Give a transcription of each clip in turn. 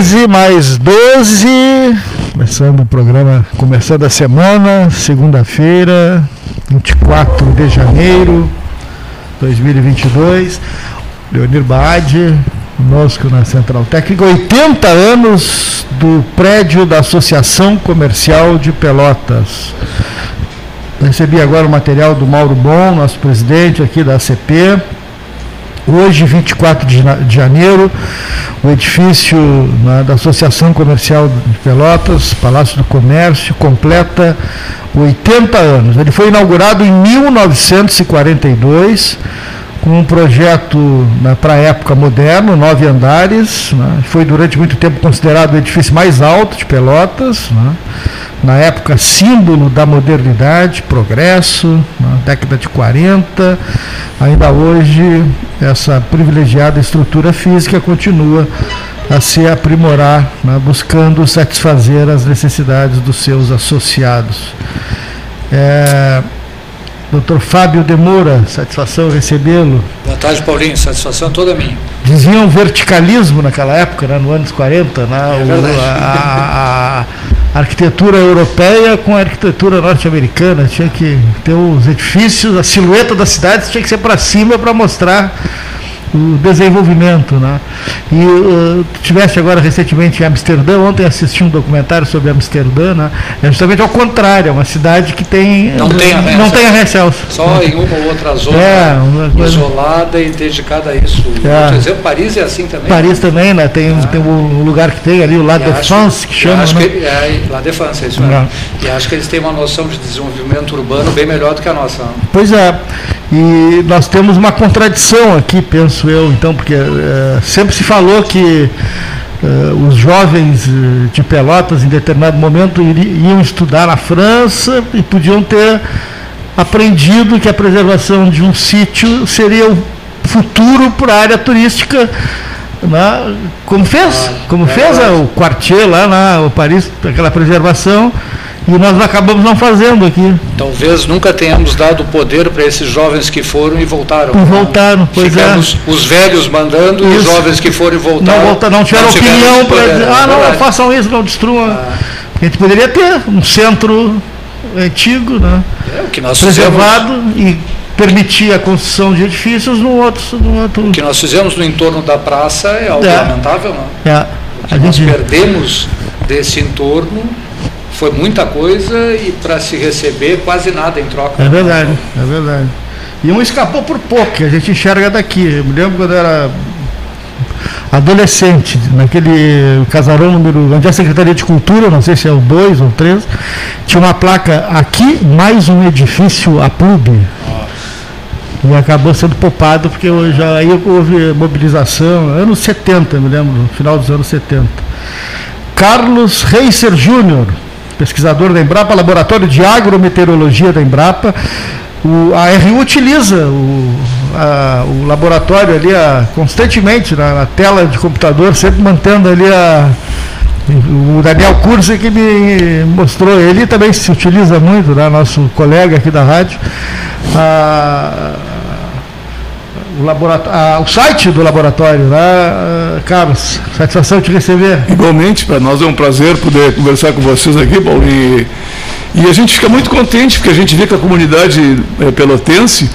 13 mais 12. Começando o programa, começando a semana, segunda-feira, 24 de janeiro de 2022. Leonir Baade, conosco na Central Técnica. 80 anos do prédio da Associação Comercial de Pelotas. Recebi agora o material do Mauro Bom, nosso presidente aqui da ACP. Hoje, 24 de janeiro, o edifício né, da Associação Comercial de Pelotas, Palácio do Comércio, completa 80 anos. Ele foi inaugurado em 1942 com um projeto né, para a época moderno, nove andares. Né, foi durante muito tempo considerado o edifício mais alto de Pelotas. Né, na época símbolo da modernidade, progresso, na década de 40. Ainda hoje, essa privilegiada estrutura física continua a se aprimorar, né, buscando satisfazer as necessidades dos seus associados. É, Doutor Fábio Demora, satisfação recebê-lo. Boa tarde, Paulinho, satisfação toda minha. Diziam verticalismo naquela época, né, no anos 40, né, é o, a, a, arquitetura europeia com a arquitetura norte-americana. Tinha que ter os edifícios, a silhueta da cidade tinha que ser para cima para mostrar o desenvolvimento. Né? E uh, tiveste agora recentemente em Amsterdã, ontem assisti um documentário sobre Amsterdã, né? é justamente ao contrário, é uma cidade que tem. Não tem a Não tem a Só em uma ou outra zona é, uma isolada e dedicada a isso. É. Por exemplo, Paris é assim também. Paris né? também, né? Tem, ah. tem um lugar que tem ali, o La Défense, que chama. Acho né? que, é, La Défense, é isso mesmo. É. E acho que eles têm uma noção de desenvolvimento urbano bem melhor do que a nossa. Pois é. E nós temos uma contradição aqui, penso eu, então, porque é, sempre se falou que é, os jovens eh, de Pelotas, em determinado momento, iam estudar na França e podiam ter aprendido que a preservação de um sítio seria o futuro para a área turística né? como fez, ah, como é fez o Quartier lá na o Paris, aquela preservação e nós acabamos não fazendo aqui. Talvez nunca tenhamos dado poder para esses jovens que foram e voltaram. Não voltaram, pois é. Ficamos é. os velhos mandando isso. e os jovens que foram e voltaram. Não, volta, não tiveram não opinião para dizer, ah, não, façam isso, não destruam. Ah. A gente poderia ter um centro antigo, né? É, o que nós preservado fizemos... e permitir a construção de edifícios no outro, no outro. O que nós fizemos no entorno da praça é algo é. lamentável, não? É. O que a nós gente... perdemos desse entorno foi muita coisa e para se receber quase nada em troca. É verdade, é verdade. E um escapou por pouco, a gente enxerga daqui. Eu me lembro quando era adolescente, naquele casarão número. onde é a Secretaria de Cultura, não sei se é o 2 ou 3, tinha uma placa aqui, mais um edifício a clube. E acabou sendo poupado, porque já aí houve mobilização, anos 70, me lembro, final dos anos 70. Carlos Reiser Júnior, pesquisador da Embrapa, Laboratório de Agrometeorologia da Embrapa. O, a RU utiliza o, a, o laboratório ali a, constantemente na, na, tela de computador, sempre mantendo ali a. O Daniel Curso que me mostrou, ele também se utiliza muito, né, nosso colega aqui da rádio. A, o, laboratório, o site do laboratório, né, Carlos? Satisfação te receber. Igualmente, para nós é um prazer poder conversar com vocês aqui, Paulo. E, e a gente fica muito contente, porque a gente vê que a comunidade é, pelotense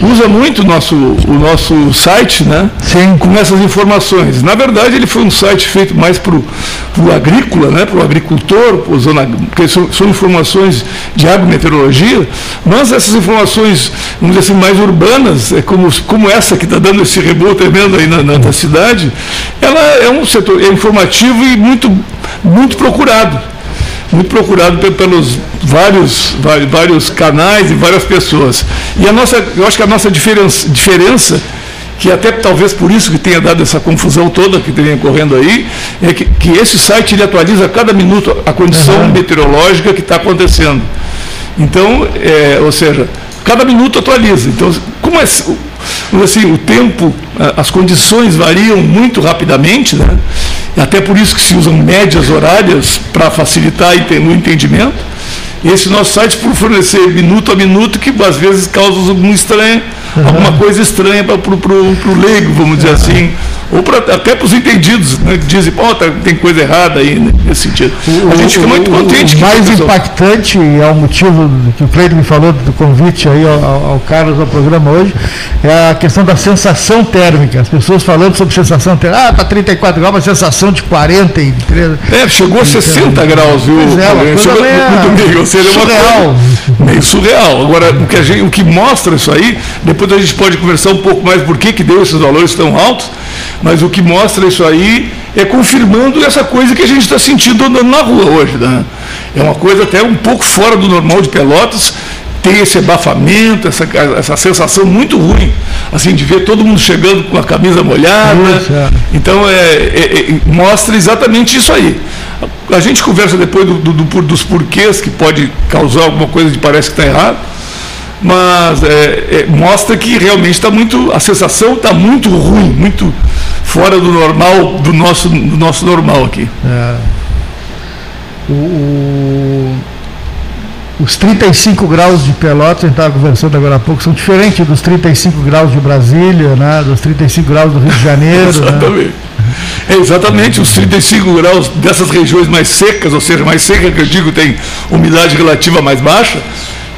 usa muito o nosso, o nosso site né, Sim. com essas informações. Na verdade, ele foi um site feito mais para o agrícola, né, para o agricultor, zona, porque são, são, informações de agrometeorologia, mas essas informações, vamos dizer assim, mais urbanas, é como, como essa que está dando esse rebote tremendo aí na, na, na cidade, ela é um setor é informativo e muito, muito procurado muito procurado pelos vários, vários canais e várias pessoas. E a nossa, eu acho que a nossa diferença, diferença que até talvez por isso que tenha dado essa confusão toda que vem ocorrendo aí, é que, que esse site ele atualiza a cada minuto a condição uhum. meteorológica que está acontecendo. Então, é, ou seja, cada minuto atualiza. Então, como é, assim, o tempo, as condições variam muito rapidamente, né? até por isso que se usam médias horárias para facilitar o entendimento. Esse nosso site por fornecer minuto a minuto, que às vezes causa algum estranho. Alguma coisa estranha para o leigo, vamos dizer assim, ou pra, até para os entendidos, né, que dizem, pô, tá, tem coisa errada aí né, nesse sentido. O, a gente fica muito contente. O mais pessoal... impactante, e é o motivo que o Cleide me falou do convite aí ao, ao Carlos ao programa hoje, é a questão da sensação térmica. As pessoas falando sobre sensação térmica, ah, está 34 graus, mas sensação de 43. É, chegou a 60 graus, viu? Pois é, uma chegou no domingo, ou seja, surreal. Uma meio surreal. Agora, o que, gente, o que mostra isso aí, depois a gente pode conversar um pouco mais por que, que deu esses valores tão altos, mas o que mostra isso aí é confirmando essa coisa que a gente está sentindo andando na rua hoje. Né? É uma coisa até um pouco fora do normal de Pelotas, tem esse abafamento, essa, essa sensação muito ruim, assim, de ver todo mundo chegando com a camisa molhada. É. Então, é, é, é, mostra exatamente isso aí. A gente conversa depois do, do, do, dos porquês que pode causar alguma coisa que parece que está errado, mas é, é, mostra que realmente está muito, a sensação está muito ruim, muito fora do normal, do nosso, do nosso normal aqui. É. O, o, os 35 graus de Pelotas, a gente estava conversando agora há pouco, são diferentes dos 35 graus de Brasília, né, dos 35 graus do Rio de Janeiro. exatamente. Né? É exatamente os 35 graus dessas regiões mais secas, ou seja, mais seca que eu digo tem umidade relativa mais baixa,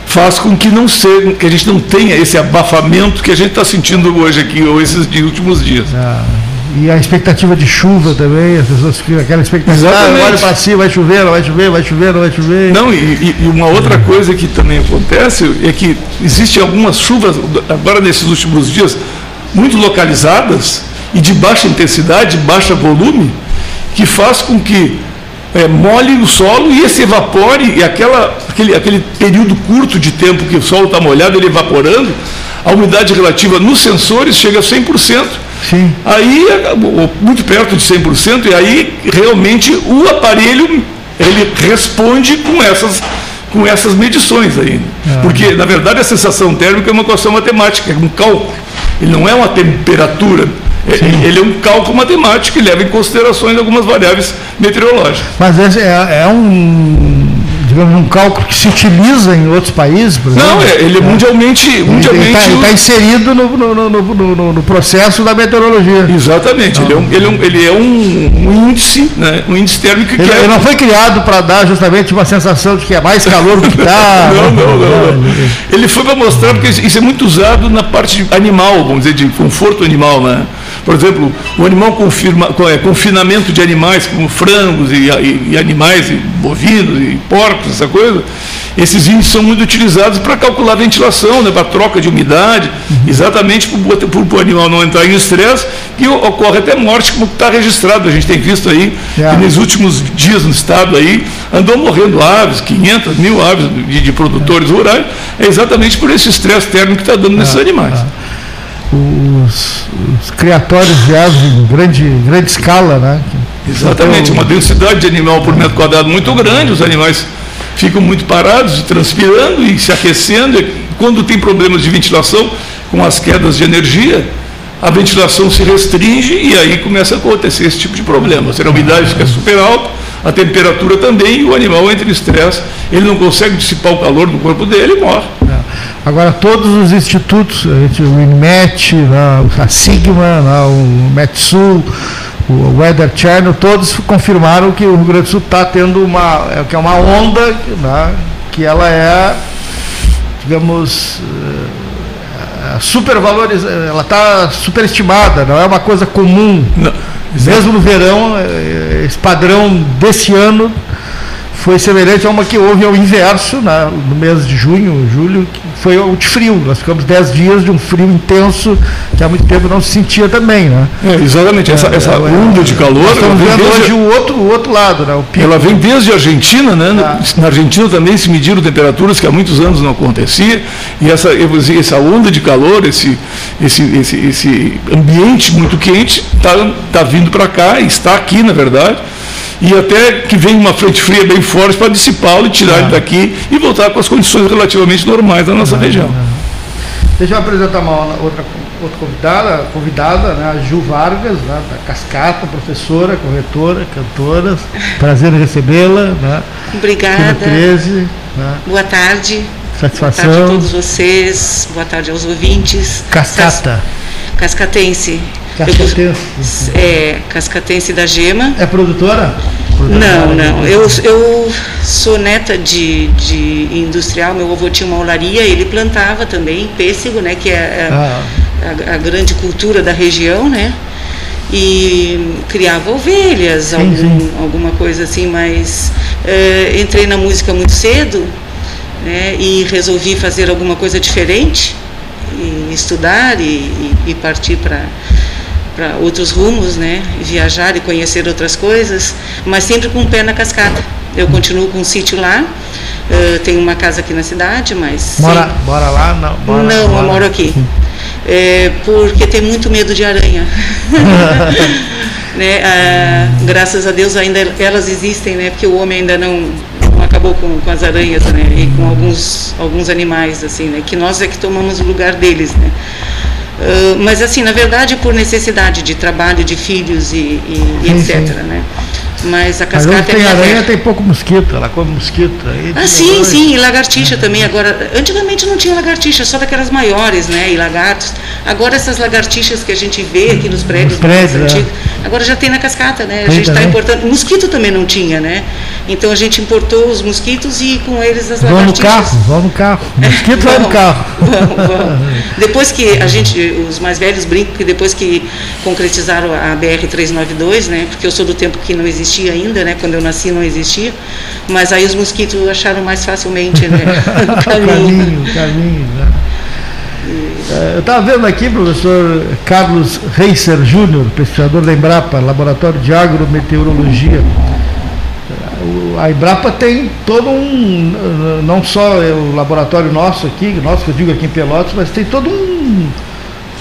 faz com que não seja, que a gente não tenha esse abafamento que a gente está sentindo hoje aqui, ou esses últimos dias. Ah, e a expectativa de chuva também, as pessoas ficam aquela expectativa, Exatamente. ah, olha para cima, vai chover, não vai chover, vai chover, não vai chover. Não, e, e uma outra coisa que também acontece é que existem algumas chuvas, agora nesses últimos dias, muito localizadas e de baixa intensidade, baixa volume, que faz com que é, molhe o solo e esse evapore, e aquela, aquele, aquele período curto de tempo que o solo está molhado, ele evaporando, a umidade relativa nos sensores chega a 100%. Sim. Aí, muito perto de 100%, e aí realmente o aparelho ele responde com essas, com essas medições aí. Ah. Porque, na verdade, a sensação térmica é uma equação matemática, é um cálculo. Ele não é uma temperatura. É, ele é um cálculo matemático que leva em considerações algumas variáveis meteorológicas. Mas é, é um, digamos, um cálculo que se utiliza em outros países, por exemplo? Não, ele é mundialmente. mundialmente Ele está inserido no, no, no, no, processo da meteorologia. Exatamente, ele é um, ele é um, ele é um, um índice, né, um índice térmico que Ele, é. ele não foi criado para dar justamente uma sensação de que é mais calor do que está. Não, não, não, não. Ele foi para mostrar, porque isso é muito usado na parte animal, vamos dizer, de conforto animal, né? Por exemplo, o animal confirma, é, confinamento de animais, como frangos e, e, e animais, e bovinos e porcos, essa coisa, esses índices são muito utilizados para calcular a ventilação, né, para troca de umidade, exatamente para o animal não entrar em estresse, e ocorre até morte, como está registrado. A gente tem visto aí É. que nos últimos dias no estado aí andou morrendo aves, 500 mil aves de, de produtores rurais, é exatamente por esse estresse térmico que está dando nesses animais. Os, os criatórios de aves em grande, grande escala, né? Exatamente, uma densidade de animal por metro quadrado muito grande, os animais ficam muito parados, transpirando e se aquecendo. Quando tem problemas de ventilação, com as quedas de energia, a ventilação se restringe e aí começa a acontecer esse tipo de problema. A umidade fica super alta, a temperatura também, e o animal entra em estresse, ele não consegue dissipar o calor do corpo dele e morre. Agora, todos os institutos, a gente, o INMET, a Sigma, o METSUL, o Weather Channel, todos confirmaram que o Rio Grande do Sul está tendo uma, é, que é uma onda, né, que ela é, digamos, eh, supervalorizada, ela está superestimada, não é uma coisa comum. Não, Mesmo no verão, eh, esse padrão desse ano foi semelhante a uma que houve ao inverso, né, no mês de junho, julho, que foi o de frio. Nós ficamos 10 dias de um frio intenso que há muito tempo não se sentia também. Né? É, exatamente, essa, essa É, onda de calor. Estamos vendo desde- hoje o outro, o outro lado, né. Ela vem desde a Argentina, né? Ah. Na Argentina também se mediram temperaturas que há muitos anos não acontecia, e essa, essa onda de calor, esse, esse, esse, esse ambiente muito quente, está tá vindo para cá, está aqui, na verdade, e até que vem uma frente fria bem forte para dissipá-lo e tirar Ah. ele daqui e voltar com as condições relativamente normais da nossa região. Deixa eu apresentar uma outra, outra convidada, convidada né, a Ju Vargas, né, da Cascata, professora, corretora, cantora. Prazer em recebê-la. Né, Obrigada. no 13. Né, Boa tarde. Boa tarde a satisfação. todos vocês. Boa tarde aos ouvintes. Cascata. Cas- Cascatense. É, Cascatense da Gema. É produtora? produtora não, não. Eu, eu sou neta de, de industrial, meu avô tinha uma olaria, ele plantava também pêssego, né, que é, é ah. a, a, grande cultura da região, né? E criava ovelhas, sim, algum, sim. alguma coisa assim, mas uh, entrei na música muito cedo né, e resolvi fazer alguma coisa diferente, e estudar e, e, e partir para para outros rumos, né? Viajar e conhecer outras coisas, mas sempre com o pé na cascata. Eu continuo com um sítio lá, uh, tenho uma casa aqui na cidade, mas. Mora, mora lá? Não, mora, não mora. eu moro aqui. É, porque tem muito medo de aranha. né? Ah, graças a Deus ainda elas existem, né? Porque o homem ainda não, não acabou com, com as aranhas, né? E com alguns, alguns animais, assim, né? Que nós é que tomamos o lugar deles, né? Uh, mas assim, na verdade, por necessidade de trabalho, de filhos e, e, e etc. Né? Mas a cascata Mas tem é aranha, tem pouco mosquito, ela come mosquito. Aí ah, sim, sim, e lagartixa é. também. Agora, antigamente não tinha lagartixa, só daquelas maiores, né? E lagartos. Agora essas lagartixas que a gente vê aqui nos prédios, nos prédios é. agora já tem na cascata, né? A gente está importando. Mosquito também não tinha, né? Então a gente importou os mosquitos e com eles as vão lagartixas. Vão no carro, vão no carro. Mosquito vai no carro. Vão, vão. Depois que a gente, os mais velhos brincam que depois que concretizaram a BR-392, né? Porque eu sou do tempo que não existia ainda, né? Quando eu nasci não existia. Mas aí os mosquitos acharam mais facilmente né? o caminho. o caminho, né? É, eu estava vendo aqui, professor Carlos Reiser Júnior, pesquisador da Embrapa, Laboratório de Agrometeorologia. A Embrapa tem todo um, não só é o laboratório nosso aqui, nosso que eu digo aqui em Pelotas, mas tem todo um,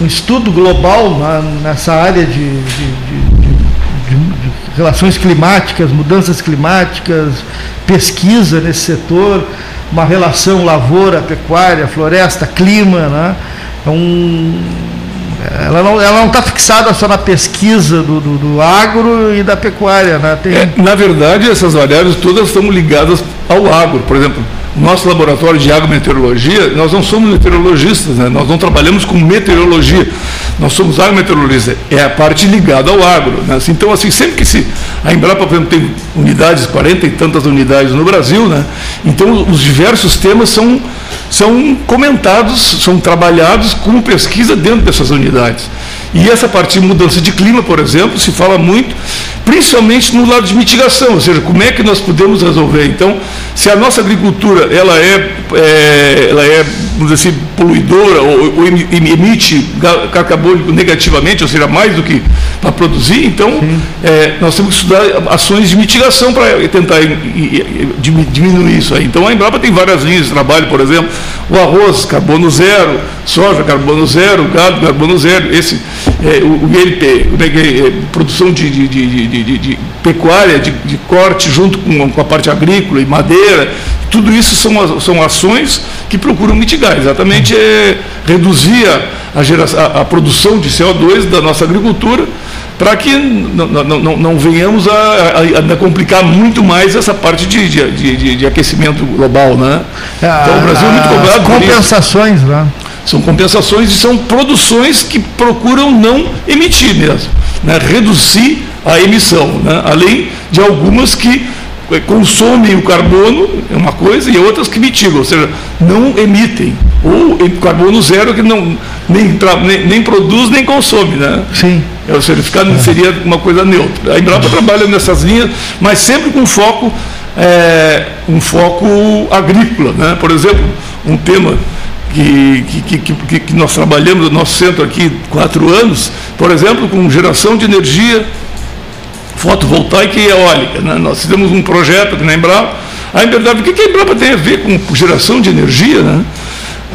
um estudo global na, nessa área de, de, de, relações climáticas, mudanças climáticas, pesquisa nesse setor, uma relação lavoura, pecuária, floresta, clima, né? É um, ela não ela não está fixada só na pesquisa do, do, do, agro e da pecuária, né? Tem... É, na verdade, essas variáveis todas estão ligadas ao agro. Por exemplo, nosso laboratório de agrometeorologia, nós não somos meteorologistas, né? nós não trabalhamos com meteorologia, nós somos agrometeorologistas, é a parte ligada ao agro. Né? Assim, então, assim, sempre que se. A Embrapa, por exemplo, tem unidades, 40 e tantas unidades no Brasil, né? então os diversos temas são, são comentados, são trabalhados com pesquisa dentro dessas unidades. E essa parte de mudança de clima, por exemplo, se fala muito, principalmente no lado de mitigação, ou seja, como é que nós podemos resolver. Então, se a nossa agricultura ela é, é ela é assim, poluidora ou, ou emite carbono negativamente, ou seja, mais do que para produzir, então é, nós temos que estudar ações de mitigação para tentar diminuir isso aí. Então a Embrapa tem várias linhas de trabalho, por exemplo, o arroz, carbono zero, soja, carbono zero, gado, carbono zero, esse, é, o, o ILP, é, é, produção de, de, de, de pecuária, de, corte junto com, com a parte agrícola e madeira, tudo isso são, são ações que procuram mitigar, exatamente é reduzir a, geração, a, a produção de CO2 da nossa agricultura para que não, não, não, não venhamos a, a, complicar muito mais essa parte de, de, de, de aquecimento global. Né? Então o Brasil é muito cobrado. Compensações, né? São compensações e são produções que procuram não emitir mesmo, né? reduzir a emissão, né? além de algumas que consomem o carbono, é uma coisa, e outras que mitigam, ou seja, não emitem. Ou carbono zero que não, nem, nem, nem produz nem consome. Né? Sim. É, ou seja, ficar, é. seria uma coisa neutra. A Embrapa trabalha nessas linhas, mas sempre com foco, é, um foco agrícola. Né? Por exemplo, um tema que, que, que, que nós trabalhamos no nosso centro aqui quatro anos, por exemplo, com geração de energia fotovoltaica e eólica. Né? Nós fizemos um projeto aqui na Embrapa. A Embrapa, o que a Embrapa tem a ver com geração de energia? Né?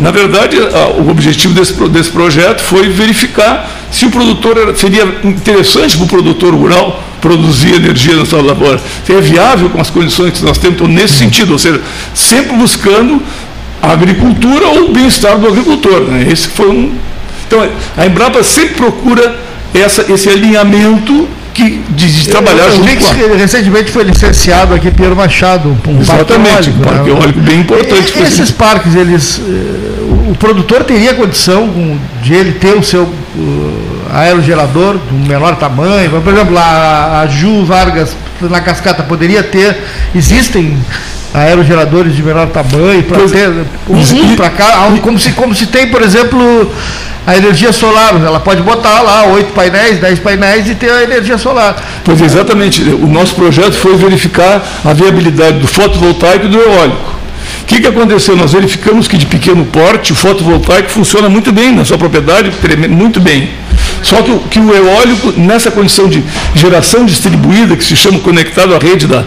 Na verdade, o objetivo desse, desse projeto foi verificar se o produtor era, seria interessante para o produtor rural produzir energia na sua lavoura, se é viável com as condições que nós temos, então, nesse sentido, ou seja, sempre buscando a agricultura ou o bem-estar do agricultor. Né? Esse foi um. Então, a Embrapa sempre procura essa, esse alinhamento que, de, trabalhar eu, eu junto. Recentemente foi licenciado aqui Pedro Machado, um Exatamente, parque eólico, um parque né? eólico bem importante. E, esses parques, eles, eh, o produtor teria condição de ele ter o seu, aerogerador do menor tamanho? Por exemplo, a, a Ju Vargas na cascata poderia ter, existem aerogeradores de menor tamanho para ter uhum. para cá, como se, como se tem, por exemplo, a energia solar. Ela pode botar lá oito painéis, dez painéis e ter a energia solar. Pois exatamente. O nosso projeto foi verificar a viabilidade do fotovoltaico e do eólico. O que, que aconteceu? Nós verificamos que de pequeno porte o fotovoltaico funciona muito bem na sua propriedade, muito bem. Só que, que o eólico, nessa condição de geração distribuída, que se chama conectado à rede, da,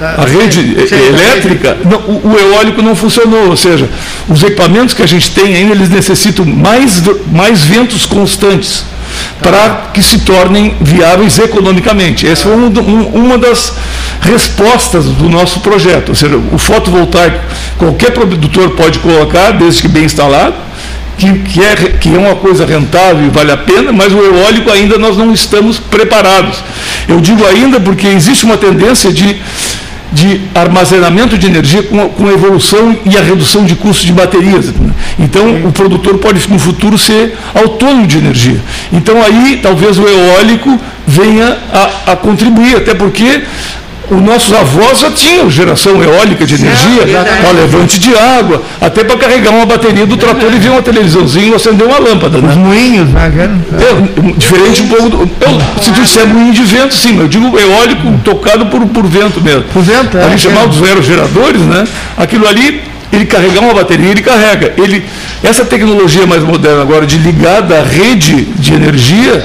à rede elétrica, não, o, o, eólico não funcionou. Ou seja, os equipamentos que a gente tem ainda, eles necessitam mais, mais ventos constantes para que se tornem viáveis economicamente. Essa foi um, um, uma das respostas do nosso projeto. Ou seja, o fotovoltaico, qualquer produtor pode colocar, desde que bem instalado, que, que, é, que é uma coisa rentável e vale a pena, mas o eólico ainda nós não estamos preparados. Eu digo ainda porque existe uma tendência de, de armazenamento de energia com, com a evolução e a redução de custos de baterias. Então, o produtor pode, no futuro, ser autônomo de energia. Então, aí, talvez o eólico venha a, a contribuir, até porque os nossos avós já tinham geração eólica de energia, é levante de água, até para carregar uma bateria do trator e ver uma televisãozinha e acender uma lâmpada. Né? Os moinhos, né? É, diferente um pouco. Do, eu, se tu disser moinho de vento, sim, eu digo eólico tocado por, por vento mesmo. Por vento, é. A gente chamava dos aerogeradores, né? Aquilo ali ele carregar uma bateria, ele carrega. Ele, essa tecnologia mais moderna agora de ligada à rede de energia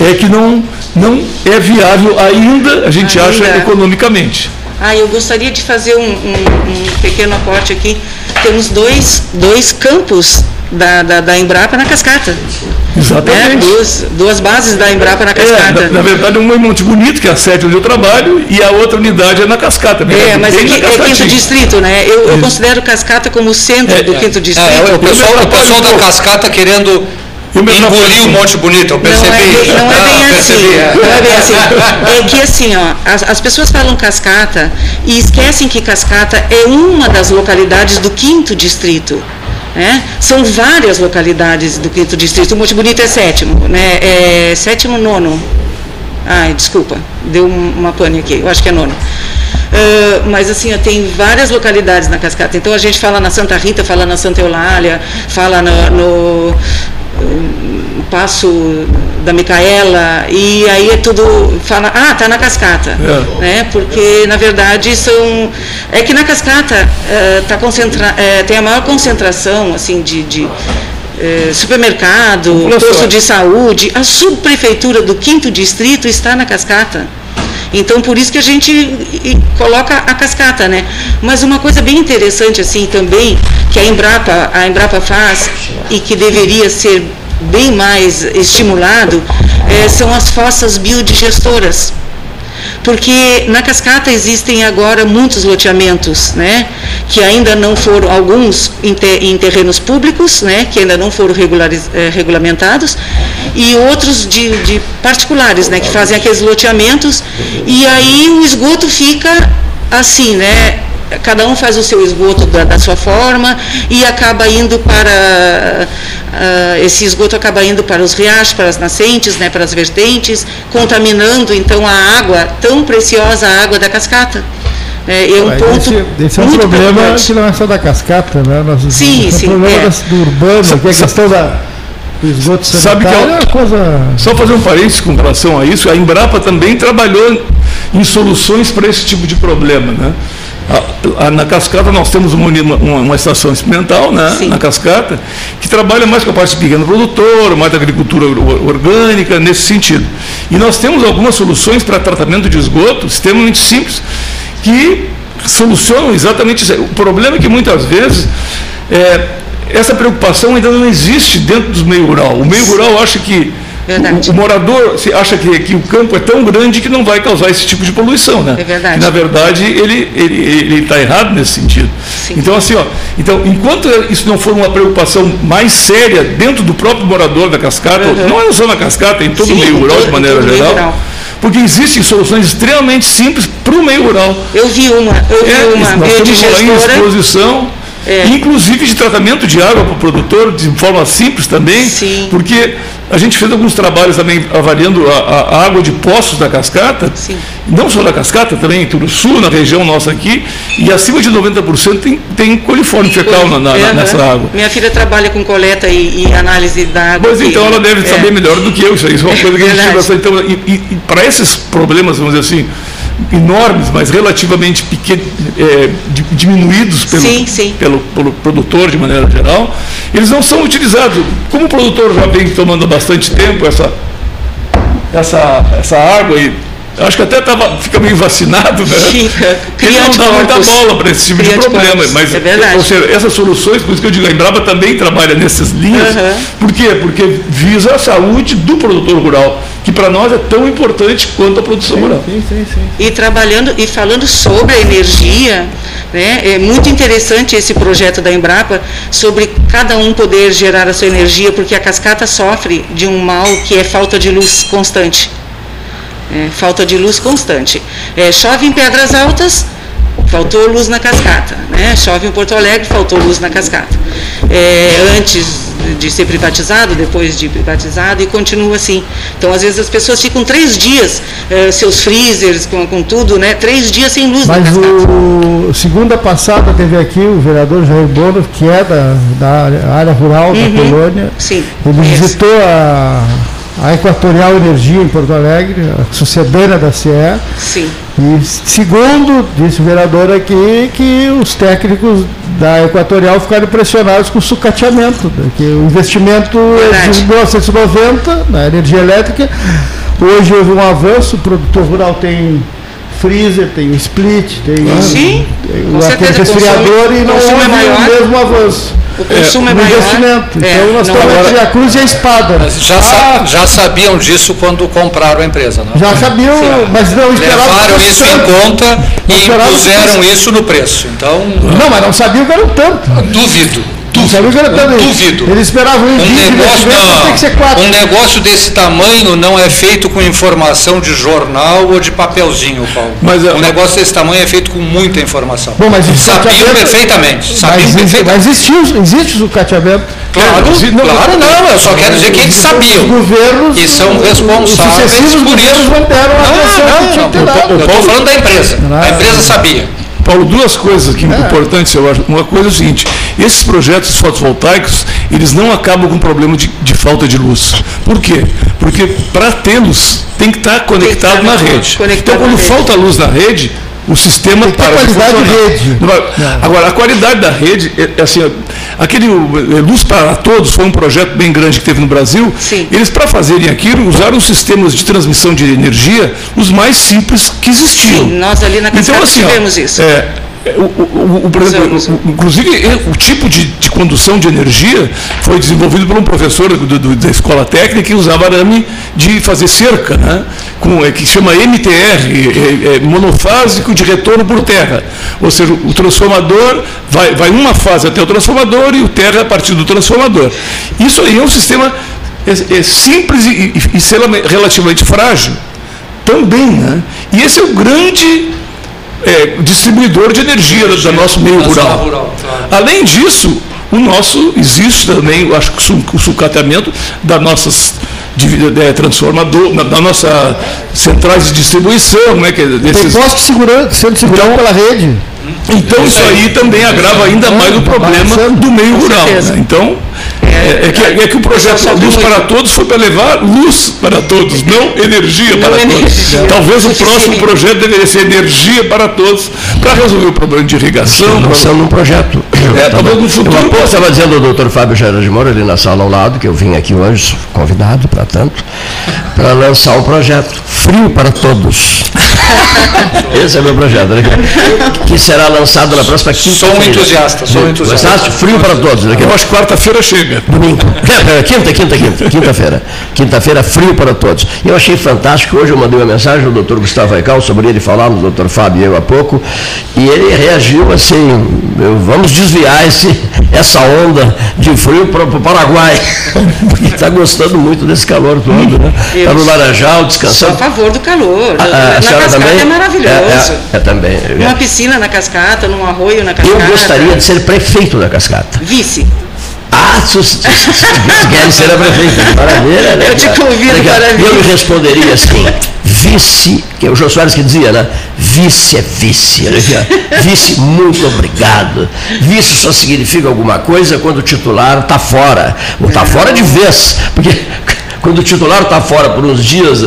é que não não é viável ainda, a gente ainda. acha, economicamente. Ah, eu gostaria de fazer um, um, um, pequeno aporte aqui. Temos dois, dois campos da, da, da Embrapa na cascata. Exatamente. Né? Duas, duas bases da Embrapa na cascata. É, na, na, verdade, uma em Monte Bonito, que é a sede onde eu trabalho, e a outra unidade é na cascata. É, mas aqui é quinto distrito, né? Eu, eu considero cascata como o centro é, do quinto distrito. É, o pessoal, o pessoal da cascata querendo Engoliu um monte bonito, eu percebi. Não é, não é bem ah, assim. É. Não é bem assim. É que assim, ó, as, as, pessoas falam cascata e esquecem que cascata é uma das localidades do quinto distrito. Né? São várias localidades do quinto distrito. O Monte Bonito é sétimo, né? É sétimo, nono. Ai, desculpa, deu uma pane aqui, eu acho que é nono. Uh, mas assim, ó, tem várias localidades na cascata. Então a gente fala na Santa Rita, fala na Santa Eulália, fala no, no passo da Micaela e aí é tudo fala ah tá na cascata é. né porque na verdade são é que na cascata é, tá concentra, é, tem a maior concentração assim de, de é, supermercado posto de saúde a subprefeitura do quinto distrito está na cascata então, por isso que a gente coloca a cascata, né? Mas uma coisa bem interessante, assim, também, que a Embrapa, a Embrapa faz e que deveria ser bem mais estimulado, é, são as fossas biodigestoras. Porque na cascata existem agora muitos loteamentos, né, que ainda não foram, alguns em, em terrenos públicos, né, que ainda não foram eh, regulamentados, e outros de, de particulares, né, que fazem aqueles loteamentos, e aí o esgoto fica assim, né, cada um faz o seu esgoto da, da sua forma e acaba indo para uh, esse esgoto acaba indo para os riachos, para as nascentes, né, para as vertentes, contaminando então a água tão preciosa, a água da cascata. É, é um ah, ponto esse, esse é um problema que não é só da cascata, né? Nós, sim, sim. É um problema é. do urbano, que é a questão da do esgoto Sabe que é uma coisa. Só fazer um parênteses com relação a isso, a Embrapa também trabalhou em soluções para esse tipo de problema, né? Na cascata nós temos uma, uma, uma estação experimental né, na cascata que trabalha mais com a parte pequeno produtor, mais da agricultura orgânica, nesse sentido. E nós temos algumas soluções para tratamento de esgoto extremamente simples que solucionam exatamente isso. O problema é que muitas vezes é, essa preocupação ainda não existe dentro do meio rural. O meio rural acha que o, o, morador acha que, que o campo é tão grande que não vai causar esse tipo de poluição, né? É verdade. E, na verdade, ele está ele, ele está errado nesse sentido. Sim. Então, assim, ó, então, enquanto isso não for uma preocupação mais séria dentro do próprio morador da cascata, uhum. não é só na cascata, em todo Sim, o meio rural, de maneira geral, porque existem soluções extremamente simples para o meio rural. Eu vi uma, eu vi é, uma lá em exposição É. Inclusive de tratamento de água para o produtor, de forma simples também, Sim. porque a gente fez alguns trabalhos também avaliando a, a água de poços da cascata, Sim. não só da cascata, também em Turuçu, na região nossa aqui, e acima de 90% tem, tem coliforme fecal na, na, Uhum. nessa água. Minha filha trabalha com coleta e, e análise da água. Pois aqui. então ela deve É. saber melhor do que eu, isso aí. Isso é uma coisa que a gente tira bastante. Então, e, e- e para esses problemas, vamos dizer assim, enormes, mas relativamente pequenos, é, di- diminuídos pelo, Sim, sim. Pelo, pelo produtor de maneira geral, eles não são utilizados. Como o produtor já vem tomando bastante tempo essa, essa, essa água e acho que até tava, fica meio vacinado, né? Fica. Ele não dá muita bola para esse tipo de problema, mas É verdade. ou seja, essas soluções, por isso que eu digo, a Embrapa também trabalha nessas linhas. Aham. Por quê? Porque visa a saúde do produtor rural, que para nós é tão importante quanto a produção rural. Sim, sim, sim. E trabalhando e falando sobre a energia, né, é muito interessante esse projeto da Embrapa sobre cada um poder gerar a sua energia, porque a cascata sofre de um mal que é falta de luz constante. É, falta de luz constante. É, chove em Pedras Altas, faltou luz na cascata. Né? Chove em Porto Alegre, faltou luz na cascata. É, antes de ser privatizado, depois de privatizado, e continua assim. Então, às vezes, as pessoas ficam três dias, é, seus freezers, com, com tudo, né? três dias sem luz na Mas o segunda passada teve aqui o vereador Jair Bono, que é da, da área, rural da colônia. Sim, Ele visitou a, a Equatorial Energia em Porto Alegre, a sucedânea da CE. Sim, E segundo, disse o vereador aqui, que os técnicos da Equatorial ficaram impressionados com o sucateamento, que o investimento é de 1990 na energia elétrica. Hoje houve um avanço, o produtor rural tem freezer, tem o split, tem, Sim, tem com o certeza, resfriador consumo- e não consumo é houve maior. o mesmo avanço o consumo é, no maior. investimento. É, então nós estamos agora- entre a cruz e a espada. Mas já, sa- já sabiam disso quando compraram a empresa, não? Já sabiam, mas não esperavam Levaram isso fosse em tanto. conta e impuseram isso no preço. Então, Não, mas não sabiam que era um tanto. duvido. Não que tanto. Duvido. Eles esperavam um Um 20 negócio, investimento, tem que ser 4. não, um negócio desse tamanho não é feito com informação de jornal ou de papelzinho, Paulo. Mas, é- um negócio desse tamanho é feito com muita informação. Bom, mas o Sabiam perfeitamente. Sabiam Mas, existe- perfeitamente. mas existe, existe o sucateamento. Claro, É, não, claro não, eu só quero dizer que eles sabiam. governos, E são responsáveis por isso. não Não, que não, não. que. Eu estou falando da empresa. A Ah. empresa sabia. Paulo, duas coisas aqui É. importantes, eu acho. Uma coisa é o seguinte, esses projetos fotovoltaicos, eles não acabam com o problema de, de falta de luz. Por quê? Porque para tê-los, tem que estar conectado estar na na- rede. Então, quando na rede. falta luz na rede, o sistema para qualidade de rede. Agora, a qualidade da rede, é, é assim, ó, aquele é, Luz para Todos foi um projeto bem grande que teve no Brasil. Sim. Eles, para fazerem aquilo, usaram os sistemas de transmissão de energia os mais simples que existiam. Sim, nós ali na Então, assim, ó, tivemos isso. é, é, o, o- o- por exemplo, inclusive e- o tipo de, de condução de energia foi desenvolvido por um professor do- do- da escola técnica que usava arame de fazer cerca, né? Com, é, que chama MTR, é, é, monofásico de retorno por terra. Ou seja, o transformador vai, vai uma fase até o transformador e o terra a partir do transformador. Isso aí é um sistema é, é simples e, e, e relativamente frágil também, né? E esse é o grande é, distribuidor de energia do nosso meio rural. rural, claro. Além disso, o nosso existe também, eu acho que o sucateamento das nossas divi- é, transformador, da, nossa centrais de distribuição, né? Que, é desses, posto segurando, sendo segurado Então- pela rede. então isso aí também agrava ainda mais o problema do meio rural. né? Então é, é que, é que o projeto Luz para Todos foi para levar luz para todos, não energia para todos. energia. Talvez o próximo projeto deveria ser energia para todos para resolver o problema de irrigação. Nós estamos num projeto. É, talvez no futuro Eu possa- estava dizendo ao doutor Fábio Jair de Moura, ali na sala ao lado, que eu vim aqui hoje, convidado para tanto, para lançar um projeto Frio para Todos. Esse é meu projeto, né? que será lançado na próxima quinta-feira. Sou um entusiasta, sou um entusiasta. Gostaste? Frio para Todos. Né? Eu acho que quarta-feira chega. Domingo. Quinta, quinta, quinta. Quinta-feira. Quinta-feira, frio para todos. E eu achei fantástico. Hoje eu mandei uma mensagem ao doutor Gustavo Aical, sobre ele falamos, o doutor Fábio e eu há pouco, e ele reagiu assim, eu- vamos desvirtuar desviar esse, essa onda de frio para o Paraguai, porque está gostando muito desse calor todo, né? Está no Laranjal, descansando. Sou a favor do calor. A, a, na cascata também? é maravilhoso. É, é, é também. Uma piscina na cascata, num arroio na cascata. Eu gostaria de ser prefeito da cascata. Vice. Ah, se, se, se, se quer ser a prefeita, maravilha, né? Eu te convido para vir. Eu responderia assim, vice, que é o Jô Soares que dizia, né? Vice é vice. Né? Vice, muito obrigado. Vice só significa alguma coisa quando o titular está fora. Ou está fora de vez, porque quando o titular está fora por uns dias, eh,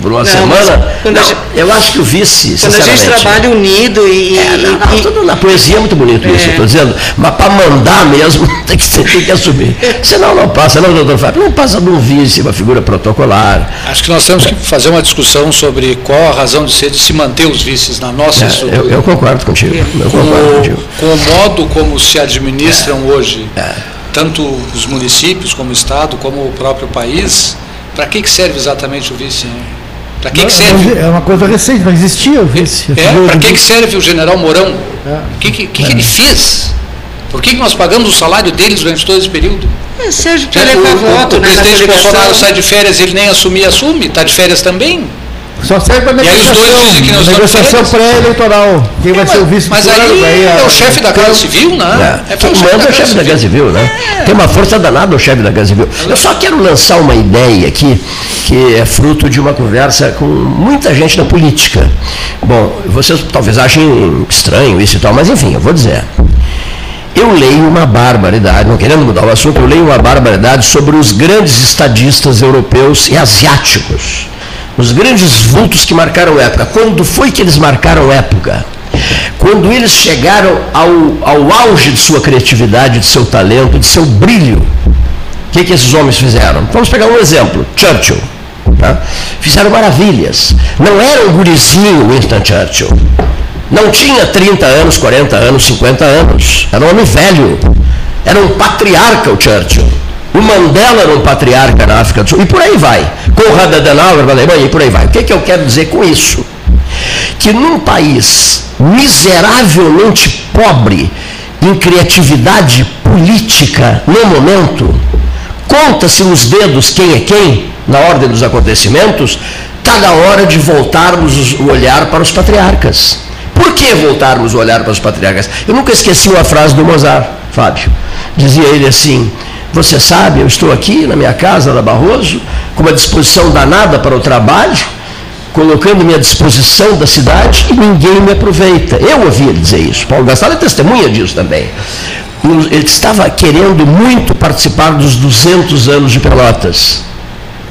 por uma não, semana, não, gente, eu acho que o vice, Quando a gente trabalha unido e... É, não, não, tudo na poesia é muito bonito é. isso, estou dizendo, mas para mandar mesmo, tem que, tem que assumir. Senão não passa, não, doutor Fábio, não passa de um vice, uma figura protocolar. Acho que nós temos que fazer uma discussão sobre qual a razão de ser de se manter os vices na nossa é, estrutura. Eu, eu, concordo contigo. Eu com, concordo o, contigo. com o modo como se administram é. hoje. É tanto os municípios como o Estado, como o próprio país, para que, que serve exatamente o vice? Para que, que serve? É uma coisa recente, não existia o vice. É, para que, que serve o general Mourão? O é. que, que, que, que ele fez? Por que, que nós pagamos o salário deles durante todo esse período? É, serve para levar o, voto. O, o presidente Bolsonaro sai de férias, ele nem assumir, assume, está de férias também. Só serve para negociação, negociação pré-eleitoral. Quem é, vai ser o vice Mas aí, aí é o chefe da Casa Civil, né? É, Quem manda é o chefe da Casa Civil, né? É. Tem uma força danada o chefe da Casa Civil. Eu só quero lançar uma ideia aqui, que é fruto de uma conversa com muita gente da política. Bom, vocês talvez achem estranho isso e tal, mas enfim, eu vou dizer. Eu leio uma barbaridade, não querendo mudar o assunto, eu leio uma barbaridade sobre os grandes estadistas europeus e asiáticos os grandes vultos que marcaram época. Quando foi que eles marcaram época? Quando eles chegaram ao, ao auge de sua criatividade, de seu talento, de seu brilho. O que, que esses homens fizeram? Vamos pegar um exemplo: Churchill. Tá? Fizeram maravilhas. Não era um gurizinho Winston Churchill. Não tinha 30 anos, 40 anos, 50 anos. Era um homem velho. Era um patriarca o Churchill. O Mandela era um patriarca na África do Sul. E por aí vai. Conrad Adenauer na Alemanha e por aí vai. O que, que eu quero dizer com isso? Que num país miseravelmente pobre em criatividade política no momento, conta-se nos dedos quem é quem, na ordem dos acontecimentos, está na hora de voltarmos o olhar para os patriarcas. Por que voltarmos o olhar para os patriarcas? Eu nunca esqueci uma frase do Mozart, Fábio. Dizia ele assim: você sabe, eu estou aqui na minha casa da Barroso, com uma disposição danada para o trabalho, colocando-me à disposição da cidade e ninguém me aproveita. Eu ouvi ele dizer isso. Paulo Gastal é testemunha disso também. Ele estava querendo muito participar dos 200 anos de Pelotas.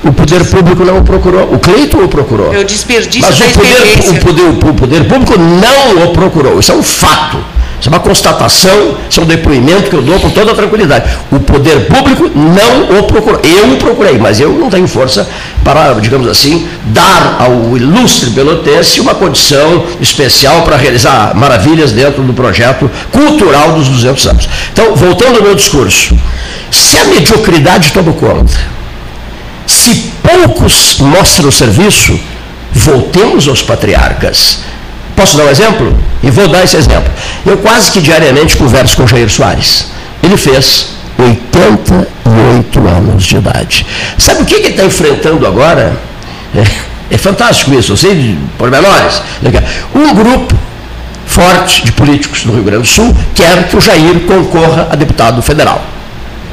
O poder público não o procurou. O Cleiton o procurou. Eu desperdício Mas o poder, o, poder, o poder público não o procurou. Isso é um fato. Isso é uma constatação, isso é um depoimento que eu dou com toda tranquilidade. O poder público não o procurou. Eu o procurei, mas eu não tenho força para, digamos assim, dar ao ilustre pelotense uma condição especial para realizar maravilhas dentro do projeto cultural dos 200 anos. Então, voltando ao meu discurso, se a mediocridade toma conta, se poucos mostram o serviço, voltemos aos patriarcas Posso dar um exemplo? E vou dar esse exemplo. Eu quase que diariamente converso com o Jair Soares. Ele fez 88 anos de idade. Sabe o que ele está enfrentando agora? É, é, fantástico isso, eu sei de pormenores. Um grupo forte de políticos do Rio Grande do Sul quer que o Jair concorra a deputado federal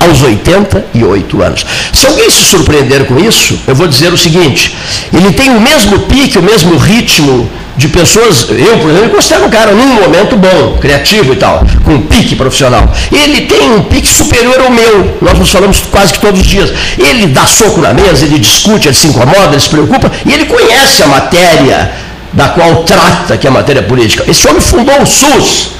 aos 88 anos. Se alguém se surpreender com isso, eu vou dizer o seguinte: ele tem o mesmo pique, o mesmo ritmo de pessoas, eu, por exemplo, considero um cara num momento bom, criativo e tal, com pique profissional. Ele tem um pique superior ao meu, nós nos falamos quase que todos os dias. Ele dá soco na mesa, ele discute, ele se incomoda, ele se preocupa, e ele conhece a matéria da qual trata, que é a matéria política. Esse homem fundou o SUS.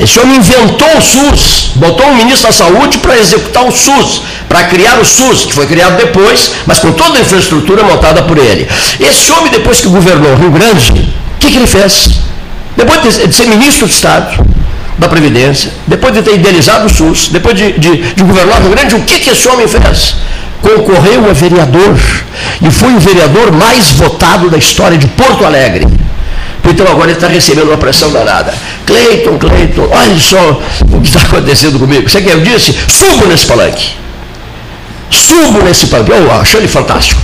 Esse homem inventou o SUS, botou um ministro da Saúde para executar o SUS, para criar o SUS, que foi criado depois, mas com toda a infraestrutura montada por ele. Esse homem, depois que governou o Rio Grande, o que, que ele fez? Depois de ser ministro do Estado, da Previdência, depois de ter idealizado o SUS, depois de, de, de governar o Rio Grande, o que, que esse homem fez? Concorreu a vereador e foi o vereador mais votado da história de Porto Alegre Então agora ele está recebendo uma pressão danada. Cleiton, Cleiton, olha só o que está acontecendo comigo. Você que eu disse? Subo nesse palanque. Subo nesse palanque. Eu acho ele fantástico.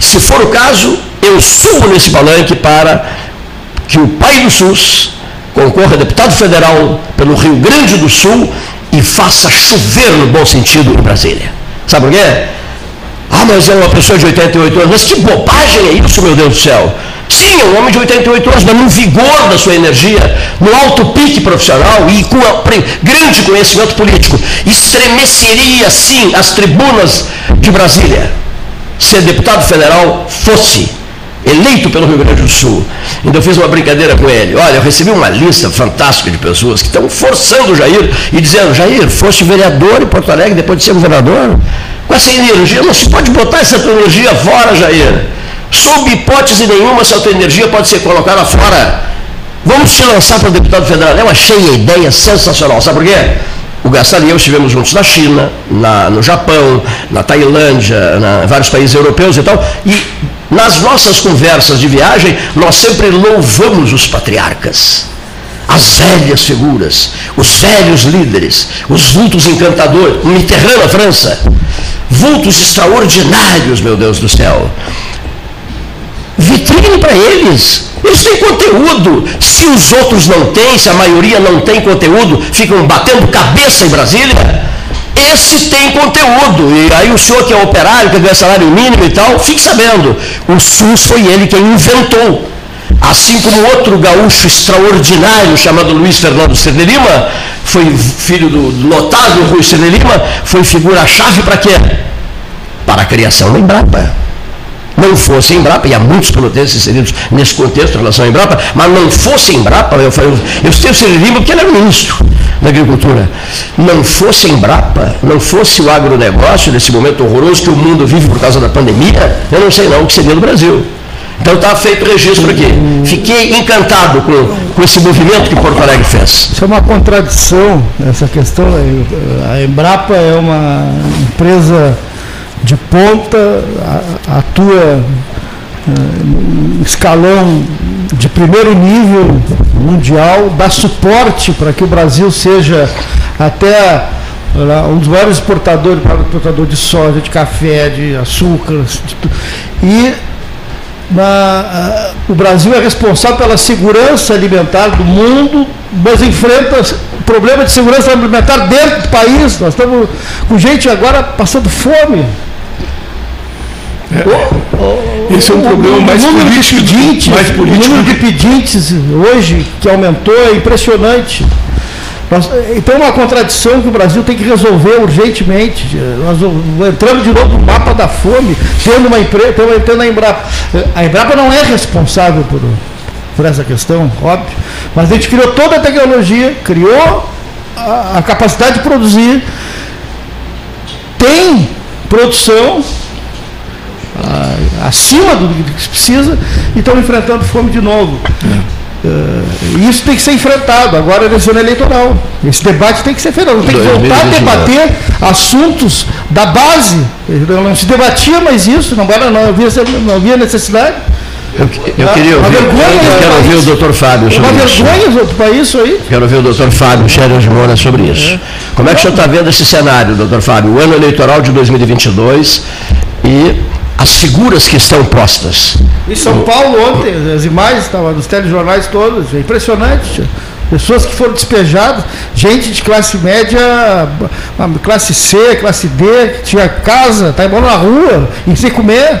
Se for o caso, eu subo nesse palanque para que o pai do SUS concorra a deputado federal pelo Rio Grande do Sul e faça chover no bom sentido em Brasília. Sabe por quê? Ah, mas é uma pessoa de 88 anos. Mas que bobagem é isso, meu Deus do céu? Sim, é um homem de 88 anos, mas no vigor da sua energia, no alto pique profissional e com grande conhecimento político. Estremeceria, sim, as tribunas de Brasília se deputado federal fosse eleito pelo Rio Grande do Sul. Então eu fiz uma brincadeira com ele. Olha, eu recebi uma lista fantástica de pessoas que estão forçando o Jair e dizendo, Jair, foste vereador em Porto Alegre depois de ser governador? com essa energia. Não se pode botar essa energia fora, Jair. Sob hipótese nenhuma, essa tua energia pode ser colocada fora. Vamos te lançar para o deputado federal. Eu achei a ideia sensacional. Sabe por quê? O Gastal e eu estivemos juntos na China, na, no Japão, na Tailândia, na, em vários países europeus e tal. E nas nossas conversas de viagem, nós sempre louvamos os patriarcas as velhas figuras, os velhos líderes, os vultos encantadores, Mitterrand na França, vultos extraordinários, meu Deus do céu. Vitrine para eles. Eles têm conteúdo. Se os outros não têm, se a maioria não tem conteúdo, ficam batendo cabeça em Brasília. Esse tem conteúdo. E aí o senhor que é operário, que ganha salário mínimo e tal, fique sabendo. O SUS foi ele quem inventou. Assim como outro gaúcho extraordinário chamado Luiz Fernando Cerne Lima, foi filho do notável Rui Cerne Lima, foi figura-chave para quê? Para a criação da Embrapa. Não fosse Embrapa, e há muitos pelotenses inseridos nesse contexto em relação à Embrapa, mas não fosse Embrapa, eu, eu, eu citei o Cerne Lima porque ele era ministro da Agricultura. Não fosse Embrapa, não fosse o agronegócio nesse momento horroroso que o mundo vive por causa da pandemia, eu não sei não o que seria no Brasil. Então está feito o registro aqui. Fiquei encantado com, com esse movimento que Porto Alegre fez. Isso é uma contradição, essa questão. A Embrapa é uma empresa de ponta, atua em eh, escalão de primeiro nível mundial, dá suporte para que o Brasil seja até um dos maiores exportadores, exportador de soja, de café, de açúcar, e na, uh, o Brasil é responsável pela segurança alimentar do mundo, mas enfrenta problema de segurança alimentar dentro do país. Nós estamos com gente agora passando fome. É, esse é um problema mais político, pedintes, mais político. O número de pedintes hoje que aumentou é impressionante. Nós, então, é uma contradição que o Brasil tem que resolver urgentemente. Nós entramos de novo no mapa da fome, tendo uma empresa, tendo a Embrapa. A Embrapa não é responsável por, por essa questão, óbvio, mas a gente criou toda a tecnologia, criou a, a capacidade de produzir, tem produção a, acima do que se precisa e estão enfrentando fome de novo. É. Uh, isso tem que ser enfrentado. Agora é eleição eleitoral. Esse debate tem que ser feito. Tem que voltar a debater assuntos da base. Não se debatia mais isso, não, era, não, havia, não havia necessidade. Eu, eu queria ouvir, eu quero ouvir o doutor Fábio sobre uma isso. Uma vergonha para isso aí. Quero ouvir o doutor Fábio Xérios de Moura sobre isso. É. Como é que o senhor está vendo esse cenário, doutor Fábio? O ano eleitoral de 2022 e as figuras que estão postas. Em São Paulo, ontem, as imagens estavam nos telejornais todos, é impressionante. Pessoas que foram despejadas, gente de classe média, classe C, classe D, que tinha casa, está morando na rua, e sem comer.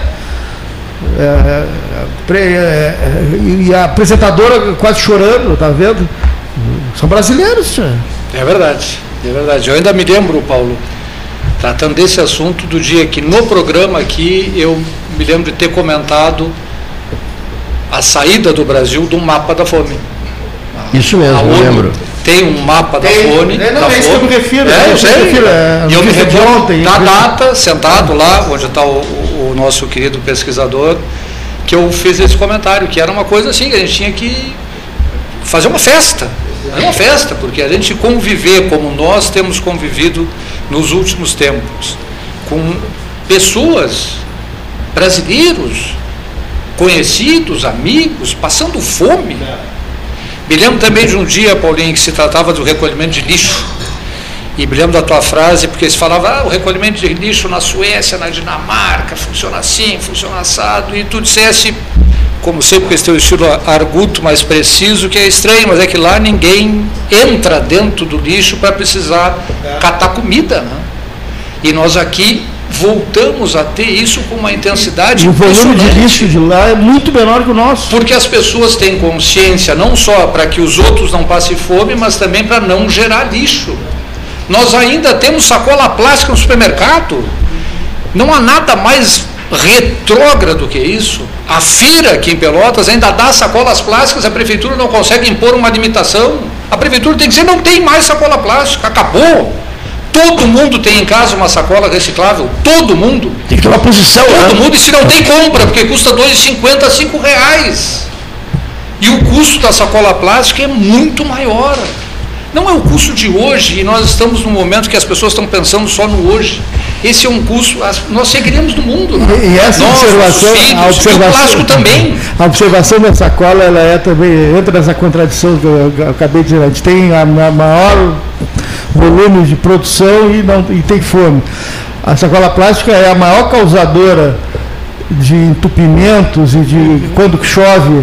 É, é, é, e a apresentadora quase chorando, tá vendo? São brasileiros. É verdade, é verdade. Eu ainda me lembro, Paulo, tratando desse assunto do dia que no programa aqui eu me lembro de ter comentado a saída do Brasil do mapa da fome. Isso mesmo, eu lembro. Tem um mapa tem, da fome. É, não, da é isso que eu me refiro. É, é eu sei. É, e eu me recordo ontem, da data, sentado lá, onde está o, o, nosso querido pesquisador, que eu fiz esse comentário, que era uma coisa assim, que a gente tinha que fazer uma festa. É uma festa, porque a gente conviver como nós temos convivido nos últimos tempos, com pessoas, brasileiros, conhecidos, amigos, passando fome. Me lembro também de um dia, Paulinho, que se tratava do recolhimento de lixo. E me lembro da tua frase, porque se falava, ah, o recolhimento de lixo na Suécia, na Dinamarca, funciona assim, funciona assado, e tu dissesse, como sempre com esse teu estilo arguto mais preciso, que é estranho, mas é que lá ninguém entra dentro do lixo para precisar catar comida. Né? E nós aqui voltamos a ter isso com uma intensidade. E o volume de lixo de lá é muito menor que o nosso. Porque as pessoas têm consciência não só para que os outros não passem fome, mas também para não gerar lixo. Nós ainda temos sacola plástica no supermercado. Não há nada mais retrógrado que isso. A feira aqui em Pelotas ainda dá sacolas plásticas, a prefeitura não consegue impor uma limitação. A prefeitura tem que dizer, não tem mais sacola plástica, acabou. Todo mundo tem em casa uma sacola reciclável, todo mundo. Tem que ter uma posição. Todo né? mundo, e se não tem, compra, porque custa R$ 2,50 a R$ reais. E o custo da sacola plástica é muito maior. Não é o custo de hoje, e nós estamos num momento que as pessoas estão pensando só no hoje. Esse é um custo, nós seguiremos no mundo. Né? E, essa nós, observação, filhos, a observação, e o plástico também. A observação da sacola, ela é também, entra nessa contradição que eu, eu acabei de dizer, a gente tem a, a maior volume de produção e, não, e tem fome. A sacola plástica é a maior causadora de entupimentos e de quando chove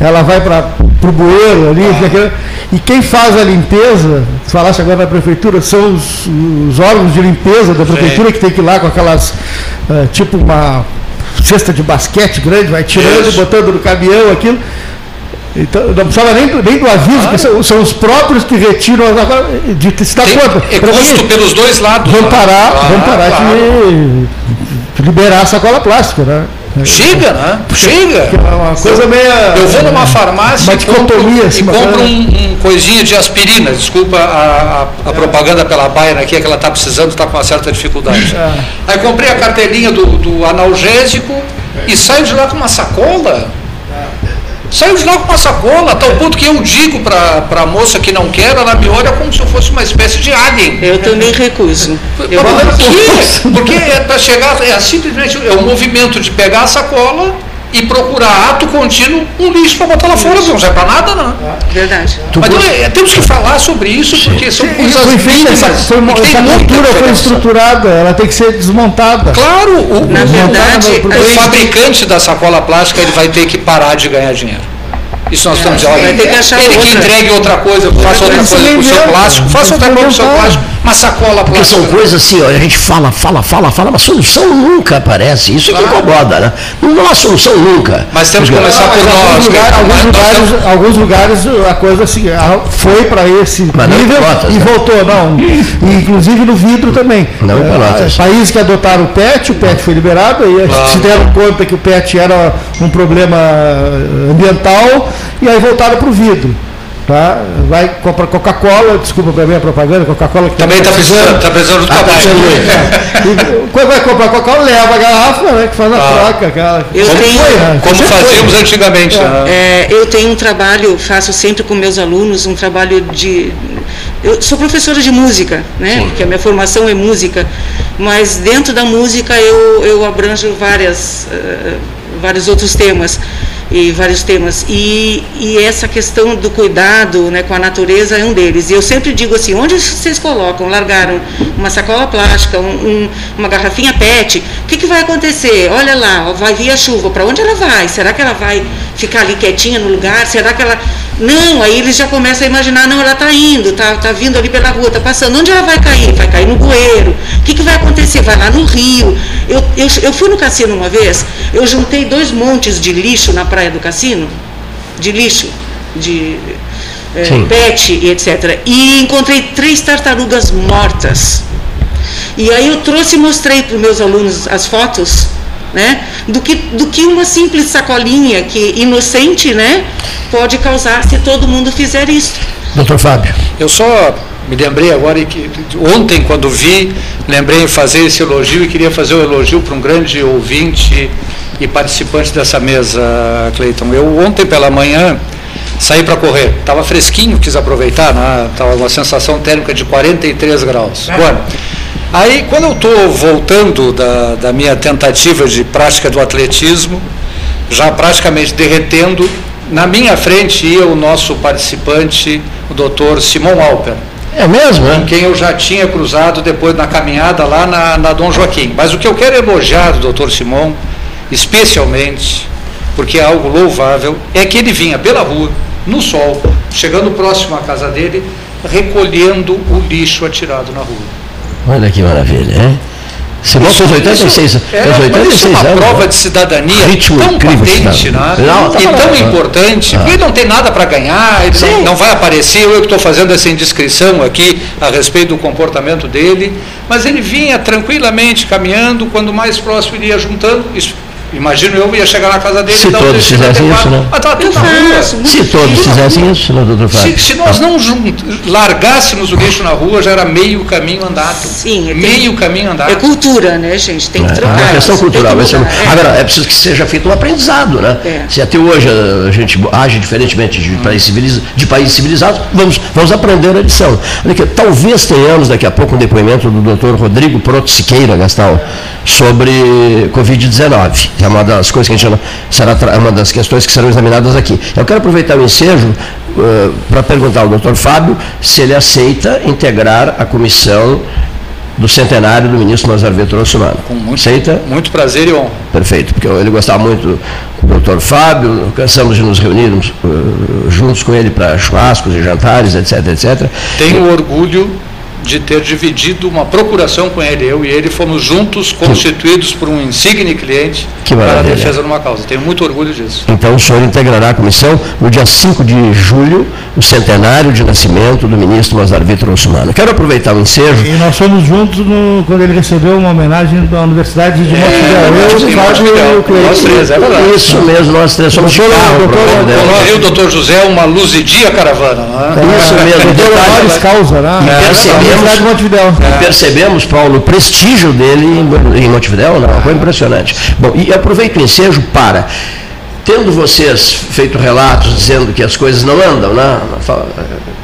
ela vai para o bueiro ali, ah. e quem faz a limpeza, falasse agora na prefeitura, são os, os órgãos de limpeza da prefeitura Sim. que tem que ir lá com aquelas, uh, tipo uma cesta de basquete grande, vai tirando, Isso. botando no caminhão aquilo. Então, não precisava nem, nem do aviso, ah. são, são, os próprios que retiram agora, de se dar conta. É custo pelos dois lados. Vão parar, ah, vão parar claro. de, de liberar a sacola plástica, né? Chega, né? Chega. É uma coisa meio. Eu vou numa farmácia e compro, e compro um, um, coisinha de aspirina. Desculpa a, a, a é. propaganda pela Baia aqui, é que ela está precisando, está com uma certa dificuldade. É. Aí comprei a cartelinha do, do analgésico e saio de lá com uma sacola Saiu de lá com uma sacola, a tal ponto que eu digo para a moça que não quer, ela me olha como se eu fosse uma espécie de alien. Eu também recuso. Eu por quê? Porque é para chegar, é simplesmente é o movimento de pegar a sacola e procurar ato contínuo um lixo para botar lá fora, não serve para nada, não. Verdade. Mas então, temos que falar sobre isso, porque são coisas mínimas. Essa, foi, essa cultura foi estruturada, ela tem que ser desmontada. Claro, o, Na verdade, o fabricante da sacola plástica ele vai ter que parar de ganhar dinheiro. Isso nós estamos dizendo, olha, ele que entregue outra coisa, faça outra coisa com o seu plástico, faça outra coisa com o seu plástico, uma sacola plástica. Porque são coisas assim, olha, a gente fala, fala, fala, fala, mas solução nunca aparece. Isso é que incomoda, né? Não há solução nunca. Mas temos que começar por nós. Lugar, alguns, lugares, alguns lugares a coisa assim, foi para esse mas nível importa, e né? voltou, não. E, inclusive no vidro também. Não é, Países que adotaram o PET, o PET foi liberado, aí claro. se deram conta que o PET era um problema ambiental e aí voltaram para o vidro. Tá? Vai comprar Coca-Cola, desculpa para mim a propaganda, Coca-Cola que também está precisando, está precisando do ah, trabalho. Quando vai comprar Coca-Cola, leva a garrafa, né? Que faz a ah. troca. Aquela, eu como tenho, foi, né? como fazíamos foi. antigamente. É. Né? É, eu tenho um trabalho, faço sempre com meus alunos, um trabalho de. Eu sou professora de música, né? Sim. Porque a minha formação é música, mas dentro da música eu, eu abranjo várias, uh, vários outros temas e vários temas. E, e essa questão do cuidado né, com a natureza é um deles. E eu sempre digo assim, onde vocês colocam, largaram uma sacola plástica, um, um, uma garrafinha PET, o que, que vai acontecer? Olha lá, vai vir a chuva, para onde ela vai? Será que ela vai ficar ali quietinha no lugar? Será que ela não, aí eles já começam a imaginar, não, ela está indo, está tá vindo ali pela rua, está passando. Onde ela vai cair? Vai cair no bueiro. O que, que vai acontecer? Vai lá no rio. Eu, eu, eu fui no cassino uma vez, eu juntei dois montes de lixo na praia do cassino, de lixo, de é, pet e etc. E encontrei três tartarugas mortas. E aí eu trouxe e mostrei para os meus alunos as fotos né? Do que, do que uma simples sacolinha que inocente, né? Pode causar se todo mundo fizer isso. Doutor Fábio. Eu só me lembrei agora que ontem quando vi, lembrei em fazer esse elogio e queria fazer o um elogio para um grande ouvinte e participante dessa mesa, Cleiton. Eu ontem pela manhã saí para correr, estava fresquinho, quis aproveitar, né? Tava uma sensação térmica de 43 graus. Agora, Aí, quando eu estou voltando da, da minha tentativa de prática do atletismo, já praticamente derretendo. Na minha frente ia o nosso participante, o doutor Simon Alper. É mesmo, né? Com quem eu já tinha cruzado depois na caminhada lá na, na Dom Joaquim. Mas o que eu quero elogiar do doutor Simon, especialmente, porque é algo louvável, é que ele vinha pela rua, no sol, chegando próximo à casa dele, recolhendo o lixo atirado na rua. Olha que maravilha, hein? Simão fez 86, é, fez 86 isso é uma anos, prova né? de cidadania Ritmo tão patente né? não, tá e tão importante, ah. ele não tem nada para ganhar, ele não, não, vai aparecer, eu que estou fazendo essa indiscrição aqui a respeito do comportamento dele, mas ele vinha tranquilamente caminhando, quando mais próximo ele ia juntando, isso Imagino eu ia chegar na casa dele se e todos fizessem isso, né? Ah, tá tudo na rua. Se todos fizessem isso, né, doutor Fábio? Se, se nós não largássemos o lixo na rua, já era meio caminho andado. Sim, é meio caminho andado. É cultura, né, gente? Tem que é, trocar. É uma questão cultural. Que é. Agora, é preciso que seja feito um aprendizado, né? É. Se até hoje a gente age diferentemente de, hum. país, civilizados, de países civilizados, vamos, vamos aprender a lição. Talvez tenhamos daqui a pouco um depoimento do doutor Rodrigo Proto Siqueira, Gastão, sobre Covid-19 que é uma das coisas que a gente será uma das questões que serão examinadas aqui. Eu quero aproveitar o ensejo uh, para perguntar ao doutor Fábio se ele aceita integrar a comissão do centenário do ministro Nazar Vitor. Com muito, Aceita? Muito prazer e honra. Perfeito, porque ele gostava muito do doutor Fábio, cansamos de nos reunirmos uh, juntos com ele para churrascos e jantares, etc, etc. Tenho e, orgulho de ter dividido uma procuração com ele. Eu e ele fomos juntos constituídos por um insigne cliente para a defesa de uma causa. Tenho muito orgulho disso. Então o senhor integrará a comissão no dia 5 de julho, o centenário de nascimento do ministro Mazar Vitor Russumano. Quero aproveitar o ensejo. E nós fomos juntos no, quando ele recebeu uma homenagem da Universidade de é, Montevideo. Nós três, é verdade. Isso mesmo, nós três somos carro, doutor, Eu, o doutor José, uma luzidia caravana. É? Isso mesmo. Deu maiores causa, né? É, percebemos, de Montevidéu. É. percebemos, Paulo, o prestígio dele em, em Montevidéu, não, foi impressionante. Bom, e aproveito o ensejo para tendo vocês feito relatos dizendo que as coisas não andam, né?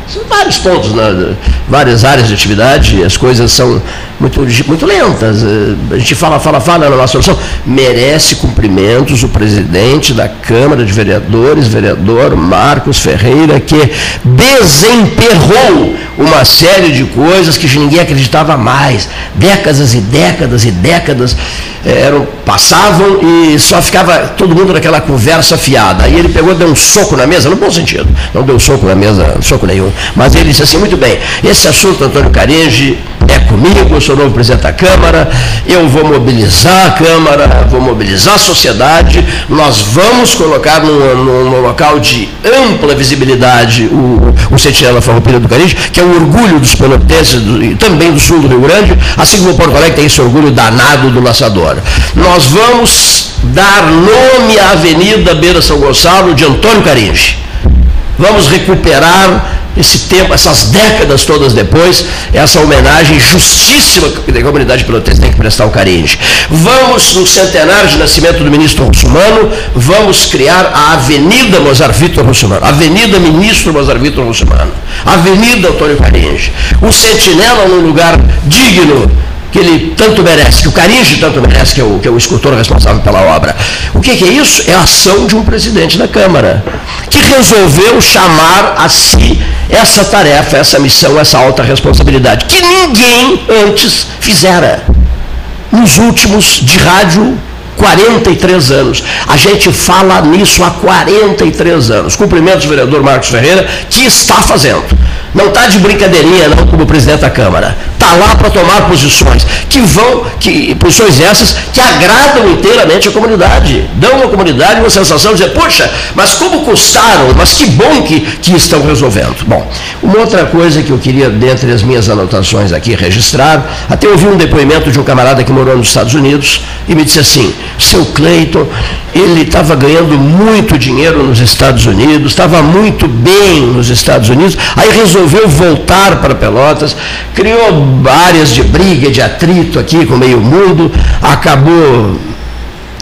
São vários pontos, né? várias áreas de atividade, as coisas são muito, muito lentas. A gente fala, fala, fala na nossa solução. Merece cumprimentos o presidente da Câmara de Vereadores, vereador Marcos Ferreira, que desemperrou uma série de coisas que ninguém acreditava mais. Décadas e décadas e décadas eh, eram, passavam e só ficava todo mundo naquela conversa fiada. Aí ele pegou, deu um soco na mesa, no bom sentido, não deu soco na mesa, soco nenhum. Mas ele disse assim, muito bem, esse assunto, Antônio Caringe, é comigo, eu sou novo presidente da Câmara, eu vou mobilizar a Câmara, vou mobilizar a sociedade, nós vamos colocar num, num local de ampla visibilidade o, o Sentinela Farroupilha do Caringe, que é o orgulho dos pelotenses do, e também do sul do Rio Grande, assim como o Porto Alegre tem esse orgulho danado do laçador. Nós vamos dar nome à Avenida Beira São Gonçalo de Antônio Caringe. Vamos recuperar esse tempo, essas décadas todas depois, essa homenagem justíssima que a comunidade pelotense tem que prestar ao Caringe. Vamos, no centenário de nascimento do ministro Russumano, vamos criar a Avenida Mozart Vitor Russumano, Avenida Ministro Mozart Vitor Russumano, Avenida Antônio Caringe. O sentinela num lugar digno que ele tanto merece, que o Caringe tanto merece, que é o, que é o escultor responsável pela obra. O que, que é isso? É a ação de um presidente da Câmara, que resolveu chamar a si essa tarefa, essa missão, essa alta responsabilidade, que ninguém antes fizera. Nos últimos de rádio 43 anos. A gente fala nisso há 43 anos. Cumprimentos, vereador Marcos Ferreira, que está fazendo. Não está de brincadeirinha, não, como presidente da Câmara. Está lá para tomar posições que vão, que, posições essas que agradam inteiramente a comunidade. Dão à comunidade uma sensação de dizer, poxa, mas como custaram, mas que bom que, que estão resolvendo. Bom, uma outra coisa que eu queria, dentre as minhas anotações aqui, registrar, até ouvi um depoimento de um camarada que morou nos Estados Unidos e me disse assim, seu Cleiton, ele estava ganhando muito dinheiro nos Estados Unidos, estava muito bem nos Estados Unidos, aí resolveu voltar para Pelotas, criou áreas de briga, de atrito aqui com o meio mundo, acabou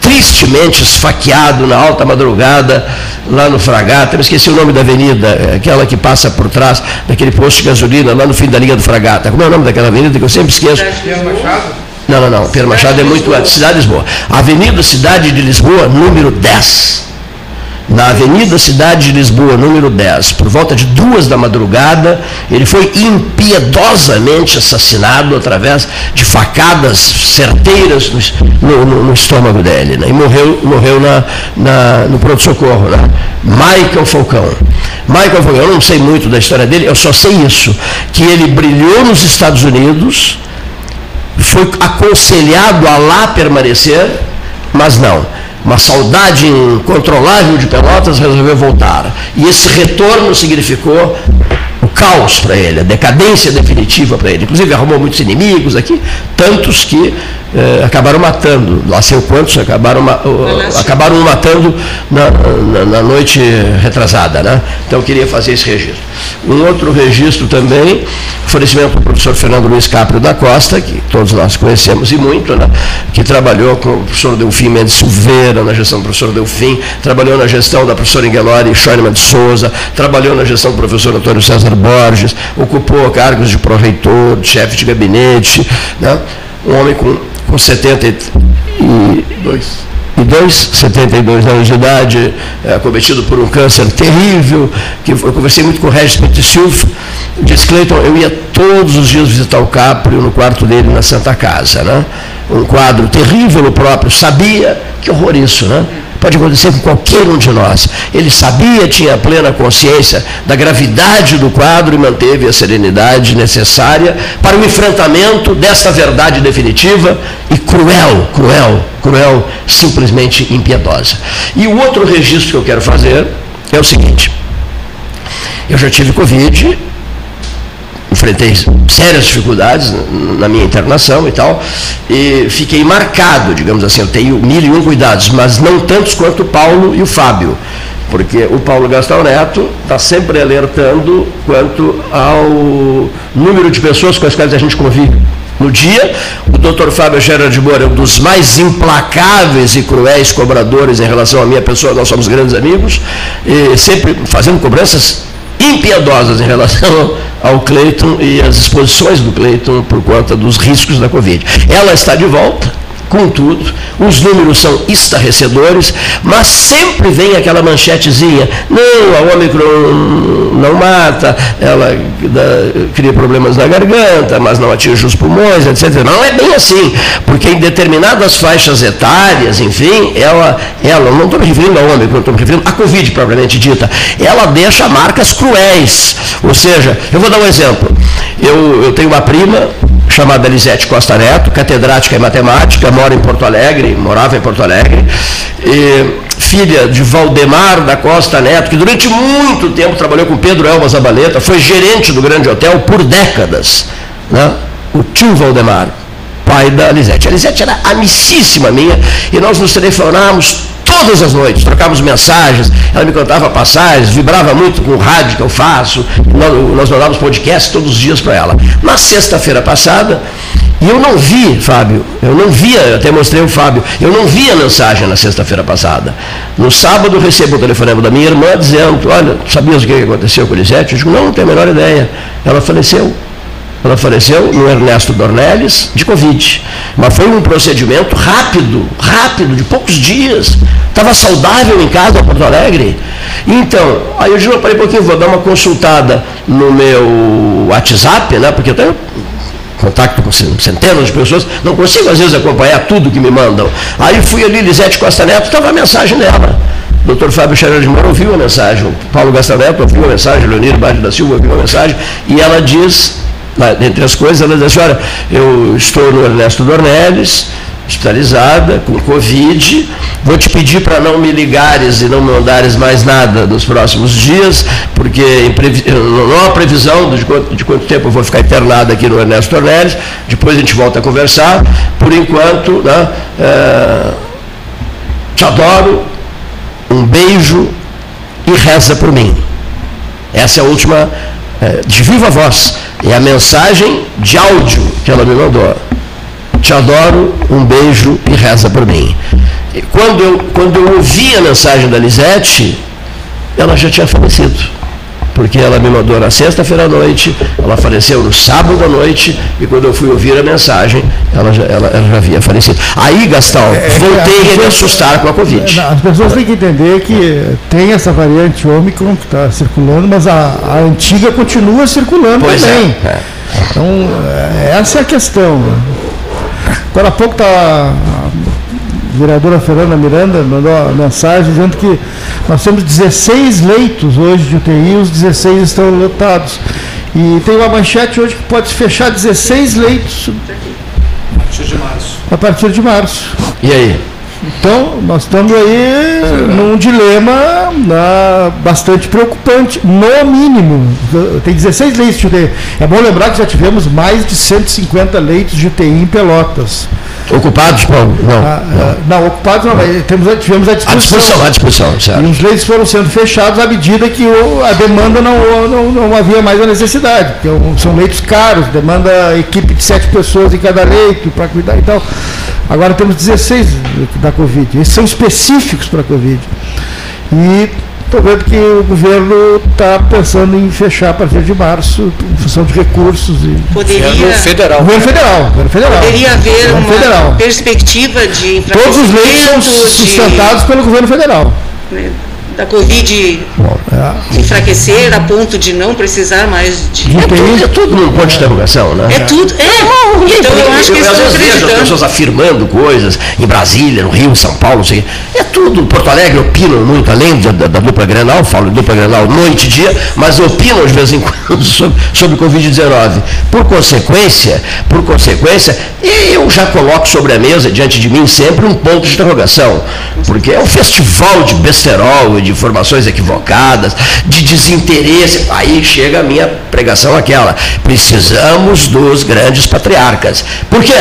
tristemente esfaqueado na alta madrugada, lá no Fragata, eu esqueci o nome da avenida, aquela que passa por trás daquele posto de gasolina, lá no fim da linha do Fragata. Como é o nome daquela avenida que eu sempre esqueço? Não, não, não. Pedro Machado é muito antes. Cidade de Lisboa. Avenida Cidade de Lisboa, número 10 na Avenida Cidade de Lisboa, número 10, por volta de duas da madrugada, ele foi impiedosamente assassinado através de facadas certeiras no, no, no estômago dele, né? e morreu, morreu na, na, no pronto-socorro. Né? Michael Falcão. Michael Falcão, eu não sei muito da história dele, eu só sei isso, que ele brilhou nos Estados Unidos, foi aconselhado a lá permanecer, mas não uma saudade incontrolável de Pelotas, resolveu voltar. E esse retorno significou o caos para ele, a decadência definitiva para ele. Inclusive arrumou muitos inimigos aqui, tantos que eh, acabaram matando, lá sei quantos, acabaram, uh, acabaram matando na, na, na, noite retrasada. Né? Então eu queria fazer esse registro. Um outro registro também, oferecimento do professor Fernando Luiz Caprio da Costa, que todos nós conhecemos e muito, né? que trabalhou com o professor Delfim Mendes Silveira, na gestão do professor Delfim, trabalhou na gestão da professora Ingelori Schoenemann de Souza, trabalhou na gestão do professor Antônio César Borges, ocupou cargos de pró-reitor, de chefe de gabinete, né? um homem com com 72 e dois, 72 anos de idade, é, acometido por um câncer terrível, que eu conversei muito com o Regis Petissilf, disse, Cleiton, eu ia todos os dias visitar o Caprio no quarto dele na Santa Casa, né? Um quadro terrível o próprio, sabia, que horror isso, né? Pode acontecer com qualquer um de nós. Ele sabia, tinha plena consciência da gravidade do quadro e manteve a serenidade necessária para o enfrentamento desta verdade definitiva e cruel, cruel, cruel, simplesmente impiedosa. E o outro registro que eu quero fazer é o seguinte: eu já tive Covid, enfrentei sérias dificuldades na minha internação e tal, e fiquei marcado, digamos assim, eu tenho mil e um cuidados, mas não tantos quanto o Paulo e o Fábio, porque o Paulo Gastão Neto está sempre alertando quanto ao número de pessoas com as quais a gente convive no dia. O doutor Fábio Gerard de Moura é um dos mais implacáveis e cruéis cobradores em relação à minha pessoa, nós somos grandes amigos, sempre fazendo cobranças impiedosas em relação ao Cleiton e as exposições do Cleiton por conta dos riscos da Covid. Ela está de volta Contudo, os números são estarrecedores, mas sempre vem aquela manchetezinha: não, a Omicron não mata, ela cria problemas na garganta, mas não atinge os pulmões, etc. Não é bem assim, porque em determinadas faixas etárias, enfim, ela, ela não estou me referindo à Omicron, estou me referindo à Covid propriamente dita, ela deixa marcas cruéis. Ou seja, eu vou dar um exemplo. Eu, eu tenho uma prima chamada Lisete Costa Neto, catedrática em matemática, mora em Porto Alegre, morava em Porto Alegre, filha de Valdemar da Costa Neto, que durante muito tempo trabalhou com Pedro Elma Zabaleta, foi gerente do Grande Hotel por décadas. Né? O tio Valdemar, pai da Lisete. A Lisete era amicíssima minha e nós nos telefonávamos todas as noites, trocávamos mensagens, ela me contava passagens, vibrava muito com o rádio que eu faço, nós, nós mandávamos podcast todos os dias para ela. Na sexta-feira passada, e eu não vi, Fábio, eu não via, eu até mostrei o Fábio, eu não vi a mensagem na sexta-feira passada. No sábado eu recebo o telefonema da minha irmã dizendo, olha, sabias o que aconteceu com a Elisete? Eu digo, não, não tenho a menor ideia. Ela faleceu. Ela faleceu no Ernesto Dornelles de Covid. Mas foi um procedimento rápido, rápido, de poucos dias. Estava saudável em casa, Porto Alegre. Então, aí eu digo, eu parei um pouquinho, vou dar uma consultada no meu WhatsApp, né? Porque eu tenho contato com centenas de pessoas, não consigo às vezes acompanhar tudo que me mandam. Aí fui ali, Lisete Costa Neto, estava a mensagem dela. O doutor Fábio Xavier de Moura ouviu a mensagem, o Paulo Gastaneto ouviu a mensagem, Leonir Bade da Silva ouviu a mensagem, e ela diz entre as coisas, ela diz assim, olha, eu estou no Ernesto Dornelles, hospitalizada, com Covid, vou te pedir para não me ligares e não mandares mais nada nos próximos dias, porque não há previsão de quanto, de quanto tempo eu vou ficar internada aqui no Ernesto Dornelles, depois a gente volta a conversar, por enquanto, né, é, te adoro, um beijo e reza por mim. Essa é a última, é, de viva voz, é a mensagem de áudio que ela me mandou. Te adoro, um beijo e reza por mim. E quando eu, quando eu ouvi a mensagem da Lisete, ela já tinha falecido. Porque ela me mandou na sexta-feira à noite, ela faleceu no sábado à noite, e quando eu fui ouvir a mensagem, ela já, ela, ela já havia falecido. Aí, Gastão, é, é voltei a me assustar com a Covid. As pessoas têm que entender que tem essa variante Ômicron que está circulando, mas a, a, antiga continua circulando pois é, também. É, é. Então, essa é a questão. Agora há pouco está vereadora Fernanda Miranda mandou uma mensagem dizendo que nós temos 16 leitos hoje de UTI, os 16 estão lotados. E tem uma manchete hoje que pode fechar 16 leitos. A partir de março. A partir de março. E aí? Então, nós estamos aí num dilema né, bastante preocupante, no mínimo. Tem 16 leitos de UTI. É bom lembrar que já tivemos mais de 150 leitos de UTI em Pelotas. Ocupados, Paulo? Não. Ah, não. Ah, não. ocupados não, temos, tivemos a disposição. A disposição, a disposição, certo. E os leitos foram sendo fechados à medida que a demanda não, não, não havia mais a necessidade. Porque são leitos caros, demanda equipe de sete pessoas em cada leito para cuidar e tal. Agora temos 16 da Covid. Esses são específicos para a Covid. E estou vendo que o governo está pensando em fechar a partir de março, em função de recursos. E... Poderia, governo federal. Governo federal. Governo federal. Poderia haver uma federal. perspectiva de Todos os leitos são sustentados de... pelo governo federal. Né? da Covid é. Enfraquecer a ponto de não precisar mais de. É tudo, é tudo num ponto de interrogação, né? É tudo. É. Então eu acho que eu, às vezes vejo as pessoas afirmando coisas em Brasília, no Rio, em São Paulo, não sei. É tudo. Porto Alegre opinam muito, além da, da, da dupla Grenal, falo de dupla Grenal noite e dia, mas opinam de vez em quando sobre, sobre Covid-19. Por consequência, por consequência, eu já coloco sobre a mesa, diante de mim, sempre um ponto de interrogação. Porque é um festival de besterol, de informações equivocadas, de desinteresse. Aí chega a minha pregação aquela. Precisamos dos grandes patriarcas. Por quê?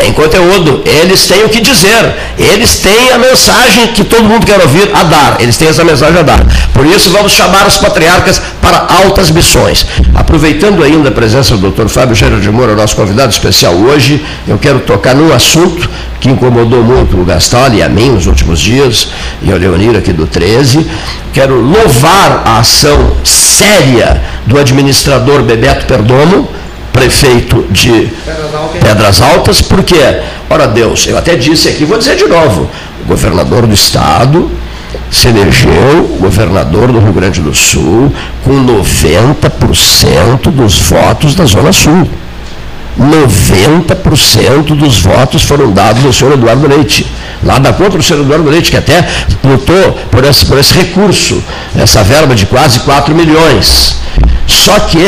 Tem conteúdo, eles têm o que dizer, eles têm a mensagem que todo mundo quer ouvir a dar, eles têm essa mensagem a dar. Por isso vamos chamar os patriarcas para altas missões. Aproveitando ainda a presença do Dr. Fábio Gera de Moura, nosso convidado especial hoje, eu quero tocar num assunto que incomodou muito o Gastal e a mim nos últimos dias, e o Leonir aqui do 13. Quero louvar a ação séria do administrador Bebeto Perdomo, prefeito de Pedras Altas, porque, ora Deus, eu até disse aqui, vou dizer de novo, o governador do estado se elegeu governador do Rio Grande do Sul com 90% dos votos da Zona Sul. 90% dos votos foram dados ao senhor Eduardo Leite. Nada contra o senhor Eduardo Leite, que até lutou por esse, por esse recurso, essa verba de quase 4 milhões. Só que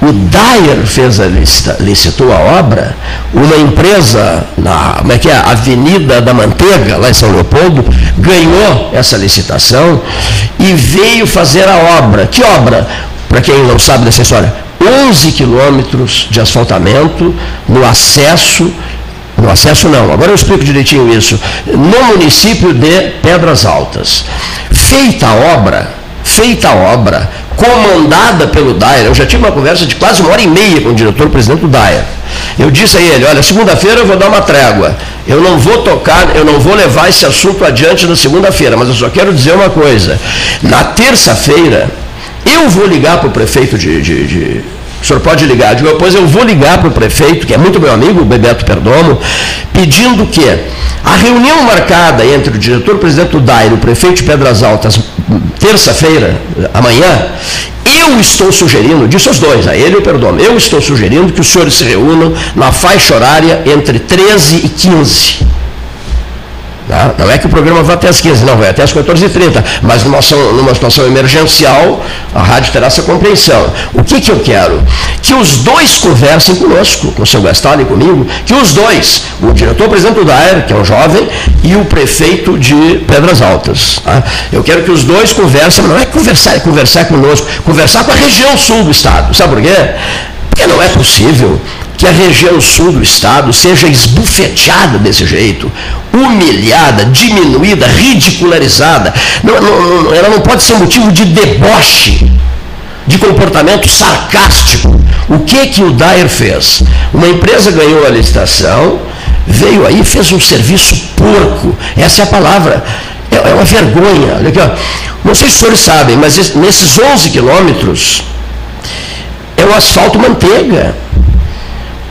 o Dyer fez a lista, licitou a obra, uma empresa na como é que é? Avenida da Manteiga, lá em São Leopoldo, ganhou essa licitação e veio fazer a obra. Que obra? Para quem não sabe dessa história, 11 quilômetros de asfaltamento no acesso, no acesso não, agora eu explico direitinho isso, no município de Pedras Altas. Feita a obra, feita a obra, comandada pelo Daia, eu já tive uma conversa de quase uma hora e meia com o diretor-presidente do Daia. Eu disse a ele, olha, segunda-feira eu vou dar uma trégua. Eu não vou tocar, eu não vou levar esse assunto adiante na segunda-feira, mas eu só quero dizer uma coisa. Na terça-feira, eu vou ligar para o prefeito de, de, de, O senhor pode ligar. Eu digo, pois eu vou ligar para o prefeito, que é muito meu amigo, o Bebeto Perdomo, pedindo que a reunião marcada entre o diretor-presidente do DAIR e o prefeito de Pedras Altas, terça-feira, amanhã, eu estou sugerindo, disse os dois, a ele e Perdomo, eu estou sugerindo que os senhores se reúnam na faixa horária entre 13 e 15 Tá? Não é que o programa vá até as 15, não, vai até as 14h30, mas numa, numa situação emergencial, a rádio terá essa compreensão. O que, que eu quero? Que os dois conversem conosco, com o seu Gastal e comigo, que os dois, o diretor-presidente do DAER, que é um jovem, e o prefeito de Pedras Altas. Tá? Eu quero que os dois conversem, não é conversar, é conversar conosco, conversar com a região sul do estado. Sabe por quê? Porque não é possível que a região sul do estado seja esbufeteada desse jeito, humilhada, diminuída, ridicularizada. Não, não, ela não pode ser motivo de deboche, de comportamento sarcástico. O que que o Dair fez? Uma empresa ganhou a licitação, veio aí, fez um serviço porco. Essa é a palavra. é, é uma vergonha. Olha aqui, ó. Não sei se os senhores sabem, mas nesses 11 quilômetros é o asfalto manteiga.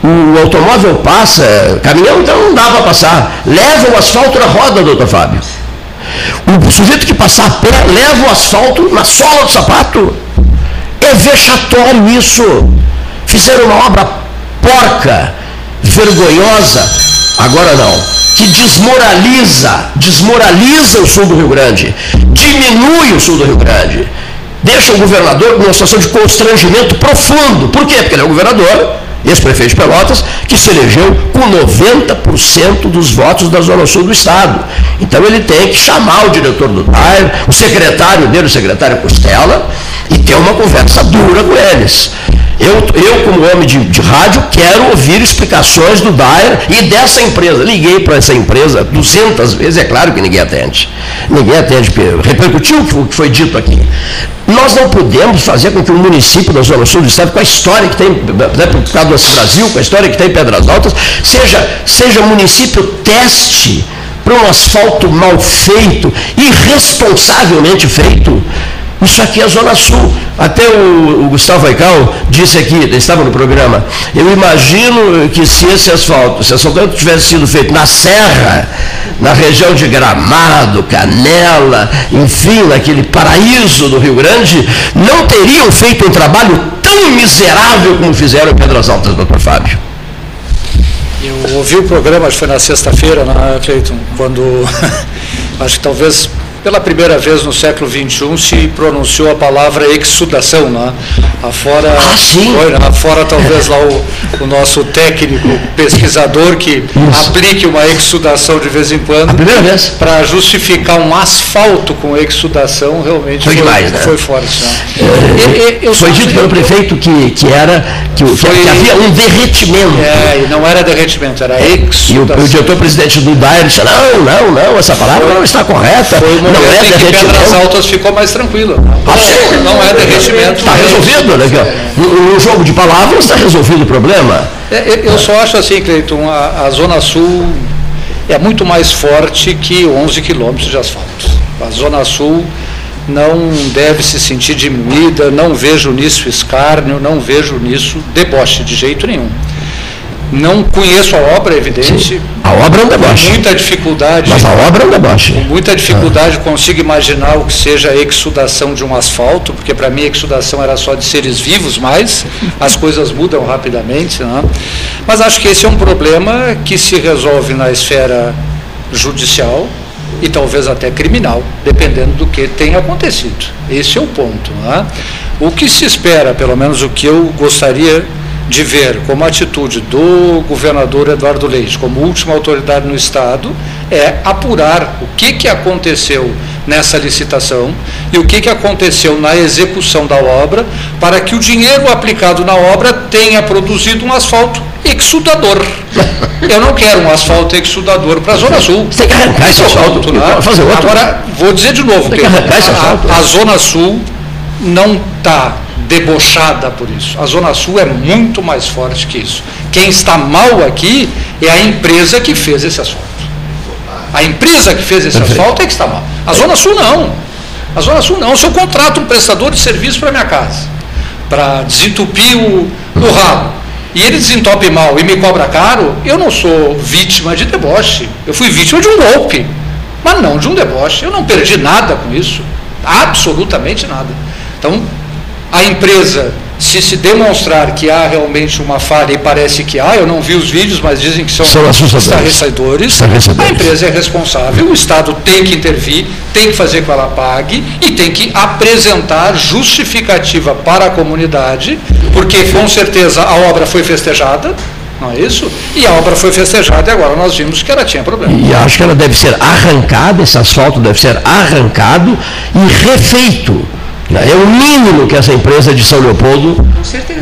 O automóvel passa, caminhão então não dá para passar. Leva o asfalto na roda, doutor Fábio. O sujeito que passar a pé leva o asfalto na sola do sapato. É vexatório isso. Fizeram uma obra porca, vergonhosa, agora não, que desmoraliza, desmoraliza o sul do Rio Grande, diminui o sul do Rio Grande, deixa o governador numa situação de constrangimento profundo. Por quê? Porque ele é o governador, ex-prefeito de Pelotas, que se elegeu com 90% dos votos da Zona Sul do Estado. Então ele tem que chamar o diretor do DAIR, o secretário dele, o secretário Costela, e ter uma conversa dura com eles. Eu, eu como homem de, de rádio, quero ouvir explicações do Dair e dessa empresa. Liguei para essa empresa 200 vezes, é claro que ninguém atende. Ninguém atende, repercutiu o que foi dito aqui. Nós não podemos fazer com que o município da Zona Sul do Estado, com a história que tem, né, por causa do Brasil, com a história que tem em Pedras Altas, seja, seja município teste para um asfalto mal feito, irresponsavelmente feito. Isso aqui é a Zona Sul. Até o, o Gustavo Aical disse aqui, estava no programa, eu imagino que se esse asfalto, se asfalto tivesse sido feito na Serra, na região de Gramado, Canela, enfim, naquele paraíso do Rio Grande, não teriam feito um trabalho tão miserável como fizeram em Pedras Altas, doutor Fábio. Eu ouvi o programa, acho que foi na sexta-feira, né, Cleiton, quando acho que talvez pela primeira vez no século XXI se pronunciou a palavra exudação, né? Afora, ah, sim. Né? Afora talvez lá o, o, nosso técnico pesquisador que Isso. aplique uma exudação de vez em quando. A primeira vez. Para justificar um asfalto com exudação, realmente foi, foi demais, né? Foi forte. Né? É, eu, foi dito pelo prefeito que, que era que, foi, que, havia um derretimento. É, e não era derretimento, era exudação. E o, o diretor-presidente do DAIR disse, não, não, não, essa palavra não está correta. Foi uma não é derretimento. Pedras Altas ficou mais tranquila. Ah, não, é derretimento. Está resolvido, né? No jogo de palavras está resolvido o problema. É, eu só acho assim, Cleiton, a, a Zona Sul é muito mais forte que 11 quilômetros de asfalto. A Zona Sul não deve se sentir diminuída, não vejo nisso escárnio, não vejo nisso deboche de jeito nenhum. Não conheço a obra, é evidente. Sim. A obra é um deboche. muita dificuldade. Mas a obra é um deboche. Com muita dificuldade ah. consigo imaginar o que seja a exudação de um asfalto, porque para mim a exudação era só de seres vivos, mas as coisas mudam rapidamente. Né? Mas acho que esse é um problema que se resolve na esfera judicial e talvez até criminal, dependendo do que tenha acontecido. Esse é o ponto. Né? O que se espera, pelo menos o que eu gostaria de ver como atitude do governador Eduardo Leite, como última autoridade no Estado, é apurar o que, que aconteceu nessa licitação e o que, que aconteceu na execução da obra para que o dinheiro aplicado na obra tenha produzido um asfalto exudador. Eu não quero um asfalto exudador para a Zona Sul. Você tem que arrancar esse asfalto. Né? Fazer outro. Agora, vou dizer de novo, a, a, a Zona Sul não está debochada por isso. A Zona Sul é muito mais forte que isso. Quem está mal aqui é a empresa que fez esse asfalto. A empresa que fez esse asfalto é que está mal. A Zona Sul não. A Zona Sul não. Se eu contrato um prestador de serviço para minha casa, para desentupir o, o ralo, e ele desentope mal e me cobra caro, eu não sou vítima de deboche. Eu fui vítima de um golpe, mas não de um deboche. Eu não perdi nada com isso. Absolutamente nada. Então, a empresa, se se demonstrar que há realmente uma falha, e parece que há, eu não vi os vídeos, mas dizem que são, são estarrecedores, a empresa é responsável, o Estado tem que intervir, tem que fazer com que ela pague e tem que apresentar justificativa para a comunidade, porque com certeza a obra foi festejada, não é isso? E a obra foi festejada e agora nós vimos que ela tinha problema. E acho que ela deve ser arrancada, esse asfalto deve ser arrancado e refeito É o mínimo que essa empresa de São Leopoldo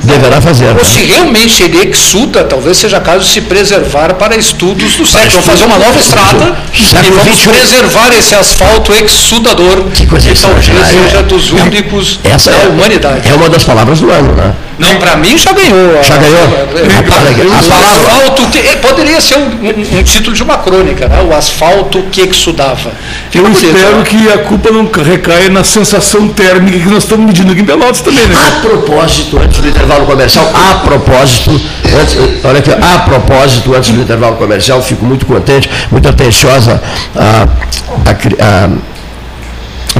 deverá fazer. Ou né? se realmente ele exuda, talvez seja caso se preservar para estudos do século. Vamos fazer uma nova estrada e vamos preservar esse asfalto exudador que, coisa que talvez seja dos únicos essa da é, humanidade. É uma das palavras do ano, né? Não, para mim já ganhou. Já ganhou? A, asfalto que, podria ser um, um, título de uma crônica, né? o asfalto que exudava. Eu espero que a culpa não recaia na sensação térmica que nós estamos medindo aqui em Pelotas também, né? A propósito, antes do intervalo comercial, a propósito, antes, olha aqui, a propósito, antes do intervalo comercial, fico muito contente, muito atenciosa a, a, a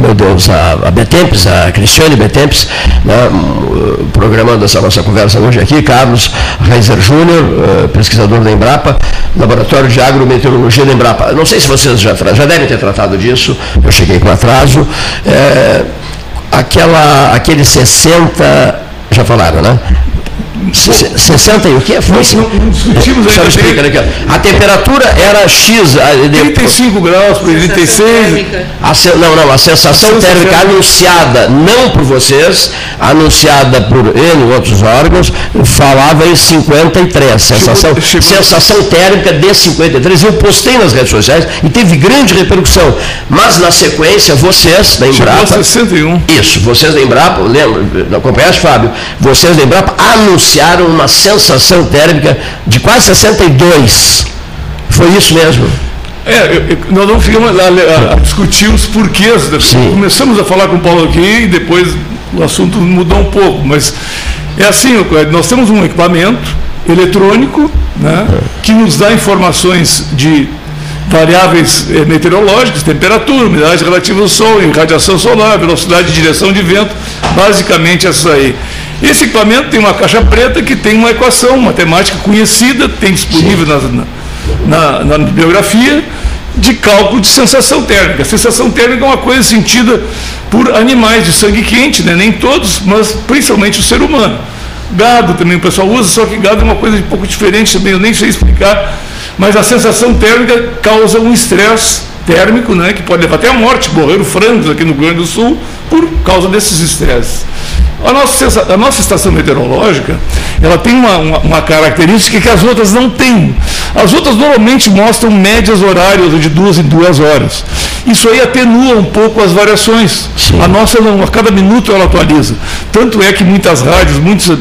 meu Deus, a, a Betempes, a Cristiane Betempes, né, programando essa nossa conversa hoje aqui, Carlos Reiser Júnior, uh, pesquisador da Embrapa, Laboratório de Agrometeorologia da Embrapa. Não sei se vocês já, já devem ter tratado disso, eu cheguei com atraso. É, aquela, aqueles 60, já falaram, né? 60 e o que? Foi? Não, não discutimos ainda. Explica, né, a temperatura era X. 35 graus para 36. A, não, não, a sensação térmica anunciada, não por vocês, anunciada por ele e outros órgãos, falava em 53. Sensação, chegou, chegou. sensação térmica de 53. Eu postei nas redes sociais e teve grande repercussão. Mas na sequência, vocês da Embrapa. Chegou 61. Isso, vocês da Embrapa, lembra, acompanhaste, Fábio? Vocês da Embrapa anunciaram anunciaram uma sensação térmica de quase 62. Foi isso mesmo? É, eu, nós não ficamos a, a, discutir os porquês. Sim. Começamos a falar com o Paulo aqui e depois o assunto mudou um pouco. Mas é assim, nós temos um equipamento eletrônico né, que nos dá informações de variáveis eh, meteorológicas, temperatura, umidade relativa do sol, radiação solar, velocidade de direção de vento, basicamente essas aí. Esse equipamento tem uma caixa preta que tem uma equação matemática conhecida, tem disponível na, na, na, bibliografia, de cálculo de sensação térmica. A sensação térmica é uma coisa sentida por animais de sangue quente, né? nem todos, mas principalmente o ser humano. Gado também o pessoal usa, só que gado é uma coisa um pouco diferente também, eu nem sei explicar, mas a sensação térmica causa um estresse térmico, né, que pode levar até a morte. Morreram frangos aqui no Rio Grande do Sul por causa desses estresses. A nossa, a nossa estação meteorológica, ela tem uma, uma, uma, característica que as outras não têm. As outras normalmente mostram médias horárias de duas em duas horas. Isso aí atenua um pouco as variações. Sim. A nossa não, a cada minuto ela atualiza. Tanto é que muitas rádios, muitos,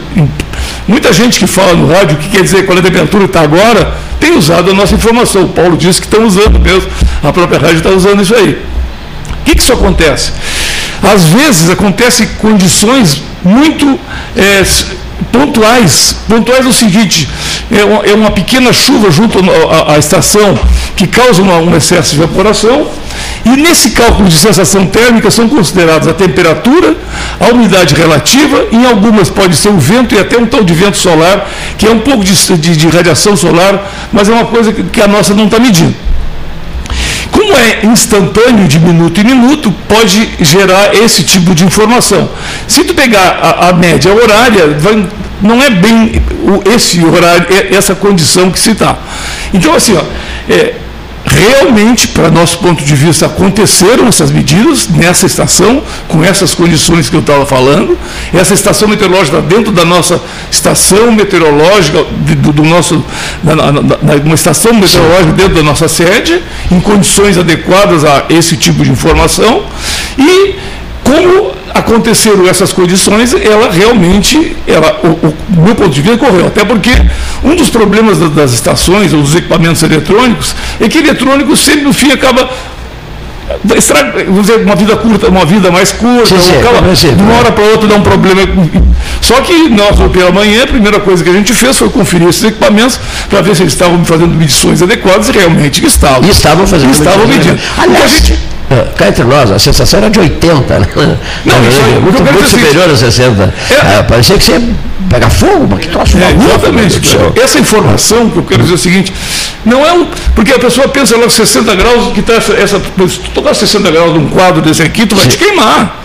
muita gente que fala no rádio o que quer dizer qual é a temperatura está agora, tem usado a nossa informação. O Paulo disse que estão usando mesmo, a própria rádio está usando isso aí. O que, que isso acontece? Às vezes acontecem condições muito é, pontuais. Pontuais é o seguinte, é, uma pequena chuva junto à, estação que causa um excesso de evaporação, e nesse cálculo de sensação térmica são consideradas a temperatura, a umidade relativa, em algumas pode ser o vento e até um tal de vento solar, que é um pouco de, de, de radiação solar, mas é uma coisa que, que a nossa não está medindo. Como é instantâneo de minuto em minuto, pode gerar esse tipo de informação. Se tu pegar a, a média horária, vai, não é bem esse horário, é essa condição que se está. Então, assim, ó, é, realmente, para nosso ponto de vista, aconteceram essas medidas nessa estação, com essas condições que eu estava falando. Essa estação meteorológica dentro da nossa estação meteorológica, do, do nosso, na, na, na, uma estação meteorológica dentro da nossa sede, em condições adequadas a esse tipo de informação. E como aconteceram essas condições, ela realmente, ela, o, o meu ponto de vista, correu. Até porque um dos problemas das, das estações, ou dos equipamentos eletrônicos, é que eletrônico sempre no fim acaba estraga, vamos dizer, uma vida curta, uma vida mais curta, sim, sim, acaba, de uma hora para outra dá um problema. Só que nós, pela manhã, a primeira coisa que a gente fez foi conferir esses equipamentos para ver se eles estavam fazendo medições adequadas e realmente estavam. E estavam fazendo. Estavam medindo. Aliás, a gente, é, cá entre nós, a sensação era de 80, né? Não, isso aí, muito, muito superior a 60. É, é, parecia que você ia pegar fogo, mas que troço é, Exatamente. Essa informação que eu quero dizer é o seguinte, não é um. Porque a pessoa pensa logo 60 graus, que está essa. essa se tu tocar 60 graus num quadro desse aqui, tu vai Sim. te queimar.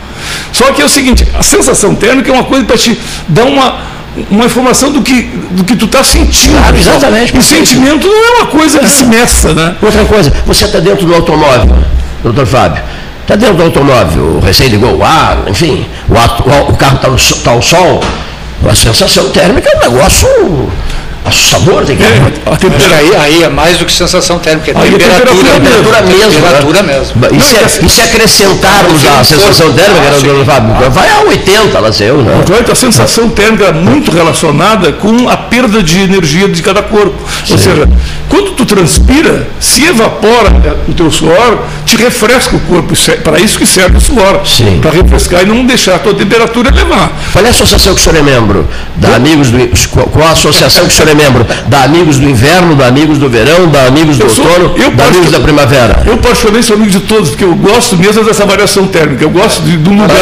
Só que é o seguinte, a sensação térmica é uma coisa para te dar uma uma informação do que, do que tu está sentindo. Claro, exatamente. O sentimento não é uma coisa que se meça, né? Outra coisa, você está dentro do automóvel doutor Fábio. Dentro do automóvel, recém ligou o ar, enfim, o, o, o carro está tá ao sol. A sensação térmica é um negócio assustador. Tem que... É, a temperatura... aí, aí é mais do que sensação térmica, é temperatura, temperatura, temperatura mesmo. Temperatura né? mesmo. E, se, é, e se acrescentarmos a sensação térmica, ah, Fábio, ah. vai a 80, lá sei eu. Né? a sensação térmica é muito relacionada com a perda de energia de cada corpo. Sim. Ou seja, quando tu transpira, se evapora o teu suor, te refresca o corpo. É para isso que serve o suor. Para refrescar e não deixar a tua temperatura elevar. Qual é a associação que o senhor é membro? Da Amigos do, qual a associação que o senhor é membro? Da Amigos do Inverno, da Amigos do Verão, da Amigos do eu Outono, sou, da Amigos da Primavera? Eu particularmente sou amigo de todos, porque eu gosto mesmo dessa variação térmica. Eu gosto de, de um lugar...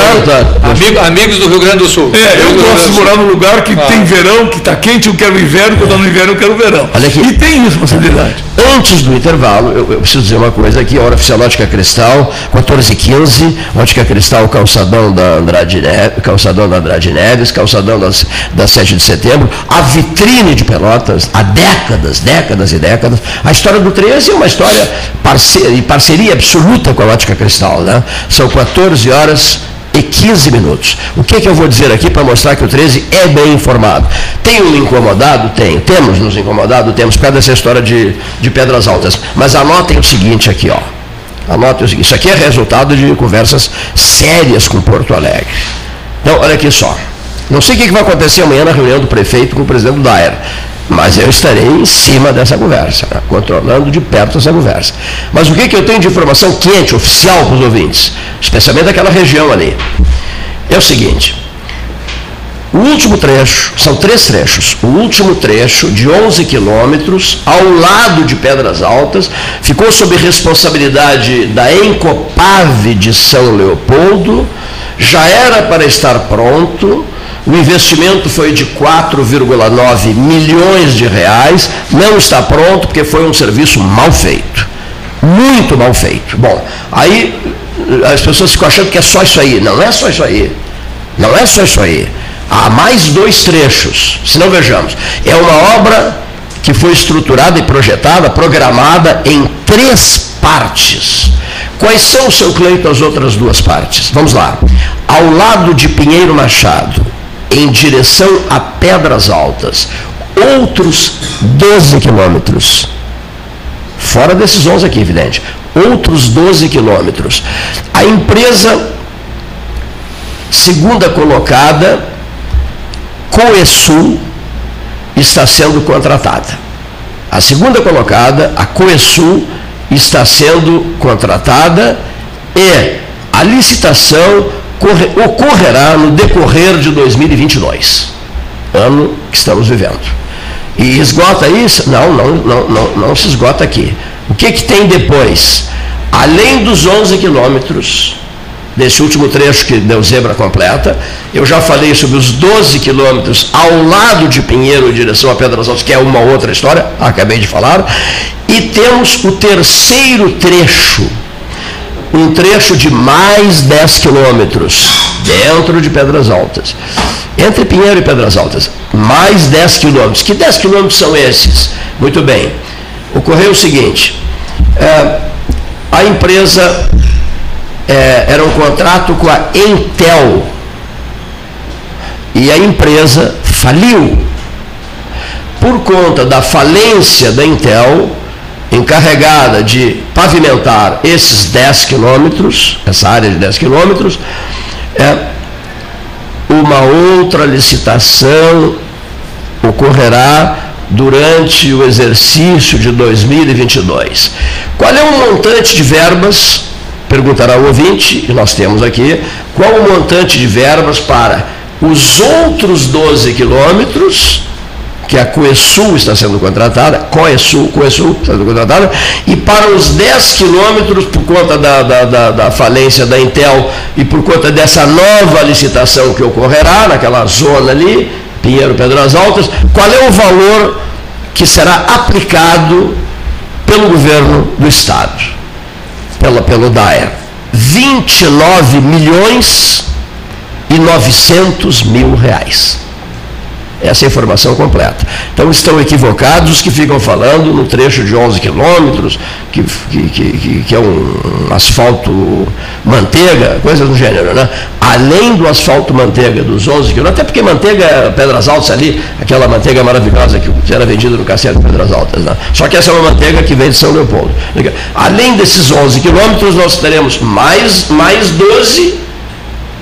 Ah, Amigo, amigos do Rio Grande do Sul. É, eu gosto de morar num lugar que ah. tem verão, que está quente, eu quero inverno, quando está no inverno eu quero verão. E tem isso, possibilidade. Antes do intervalo, eu, eu, preciso dizer uma coisa aqui, a hora oficial Ótica Cristal, 14h15, Ótica Cristal, calçadão da Andrade Neves, calçadão da Andrade Neves, calçadão das, das 7 de setembro, a vitrine de Pelotas, há décadas, décadas e décadas. A história do 13 é uma história parceria, parceria absoluta com a Ótica Cristal, né? São 14 horas e 15 minutos. O que, é que eu vou dizer aqui para mostrar que o 13 é bem informado? Tenho me incomodado? Tenho. Temos nos incomodado? Temos, por causa dessa história de, de pedras altas. Mas anotem o seguinte aqui, ó. Anotem o seguinte, isso aqui é resultado de conversas sérias com Porto Alegre. Então, olha aqui só. Não sei o que vai acontecer amanhã na reunião do prefeito com o presidente do Daer. Mas eu estarei em cima dessa conversa, né? controlando de perto essa conversa. Mas o que, que eu tenho de informação quente, oficial para os ouvintes, especialmente daquela região ali, é o seguinte. O último trecho, são três trechos, o último trecho de 11 quilômetros, ao lado de Pedras Altas, ficou sob responsabilidade da Encopave de São Leopoldo, já era para estar pronto, o investimento foi de 4,9 milhões de reais, não está pronto porque foi um serviço mal feito. Muito mal feito. Bom, aí as pessoas ficam achando que é só isso aí. Não é só isso aí. Não é só isso aí. Há mais dois trechos, se não vejamos. É uma obra que foi estruturada e projetada, programada em três partes. Quais são, seu Cleito, as outras duas partes? Vamos lá. Ao lado de Pinheiro Machado, em direção a Pedras Altas, outros 12 quilômetros. Fora desses 11 aqui, evidente. Outros 12 quilômetros. A empresa segunda colocada, Coesul, está sendo contratada. A segunda colocada, a Coesul, está sendo contratada e a licitação ocorrerá no decorrer de 2022, ano que estamos vivendo. E esgota isso? Não, não, não, não, não se esgota aqui. O que, que tem depois? Além dos 11 quilômetros, desse último trecho que deu zebra completa, eu já falei sobre os 12 quilômetros ao lado de Pinheiro em direção a Pedras Altas, que é uma outra história, acabei de falar, e temos o terceiro trecho, um trecho de mais 10 quilômetros dentro de Pedras Altas. Entre Pinheiro e Pedras Altas, mais 10 quilômetros. Que 10 quilômetros são esses? Muito bem. Ocorreu o seguinte: é, a empresa é, era um contrato com a Intel e a empresa faliu. Por conta da falência da Intel, encarregada de pavimentar esses 10 quilômetros, essa área de 10 quilômetros, é, uma outra licitação ocorrerá durante o exercício de 2022. Qual é o montante de verbas? Perguntará o ouvinte, e nós temos aqui, qual o montante de verbas para os outros 12 quilômetros que a Coesul está sendo contratada, Coesul, Coesul está sendo contratada, e para os 10 quilômetros, por conta da, da, da, da, falência da Intel e por conta dessa nova licitação que ocorrerá naquela zona ali, Pinheiro, Pedras Altas, qual é o valor que será aplicado pelo governo do Estado, pela, pelo DAER? 29 milhões e 900 mil reais. Essa é informação completa. Então estão equivocados os que ficam falando no trecho de 11 quilômetros, que, que, que, que, é um asfalto manteiga, coisa do gênero, né? Além do asfalto manteiga dos 11 quilômetros, até porque manteiga, Pedras Altas ali, aquela manteiga maravilhosa que era vendida no Castelo de Pedras Altas, né? Só que essa é uma manteiga que vem de São Leopoldo. Além desses 11 quilômetros, nós teremos mais, mais 12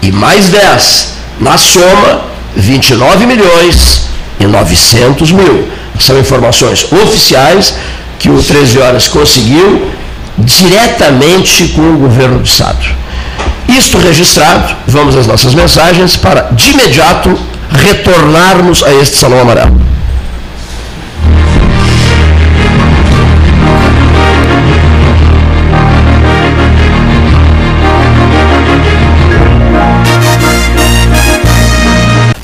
e mais 10. Na soma, 29 milhões e 900 mil. São informações oficiais que o 13 Horas conseguiu diretamente com o governo do Estado. Isto registrado, vamos às nossas mensagens para, de imediato, retornarmos a este Salão Amarelo.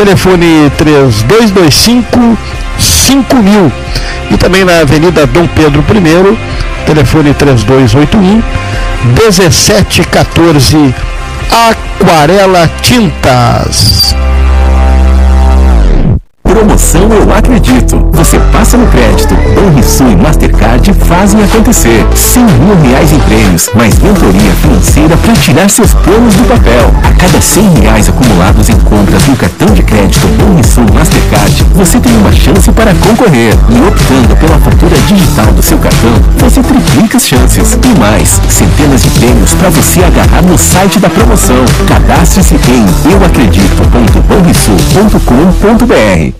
Telefone 3225 5000 e também na Avenida Dom Pedro I, telefone 3281 1714 Aquarela Tintas. Promoção Eu Acredito. Você passa no crédito. Banrisul e Mastercard fazem acontecer. 100 mil reais em prêmios, mais mentoria financeira para tirar seus planos do papel. A cada 100 reais acumulados em compras no cartão de crédito Banrisul Mastercard, você tem uma chance para concorrer. E optando pela fatura digital do seu cartão, você triplica as chances. E mais, centenas de prêmios para você agarrar no site da promoção. Cadastre-se em euacredito.banrisul.com.br.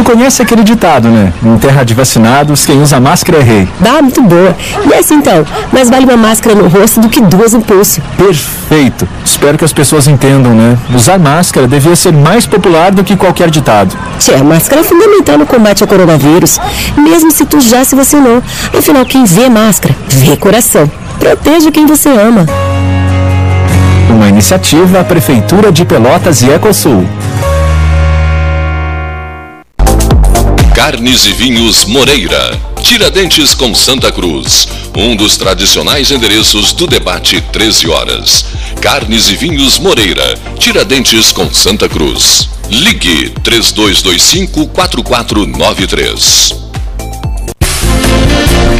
Tu conhece aquele ditado, né? Em terra de vacinados, quem usa máscara é rei. Dá, muito boa. E assim então, mais vale uma máscara no rosto do que duas no pulso. Perfeito. Espero que as pessoas entendam, né? Usar máscara devia ser mais popular do que qualquer ditado. Tchê, a máscara é fundamental no combate ao coronavírus, mesmo se tu já se vacinou. Afinal, quem vê máscara, vê coração. Proteja quem você ama. Uma iniciativa da Prefeitura de Pelotas e Ecosul. Carnes e Vinhos Moreira. Tiradentes com Santa Cruz. Um dos tradicionais endereços do debate 13 horas. Carnes e Vinhos Moreira. Tiradentes com Santa Cruz. Ligue 3225 4493.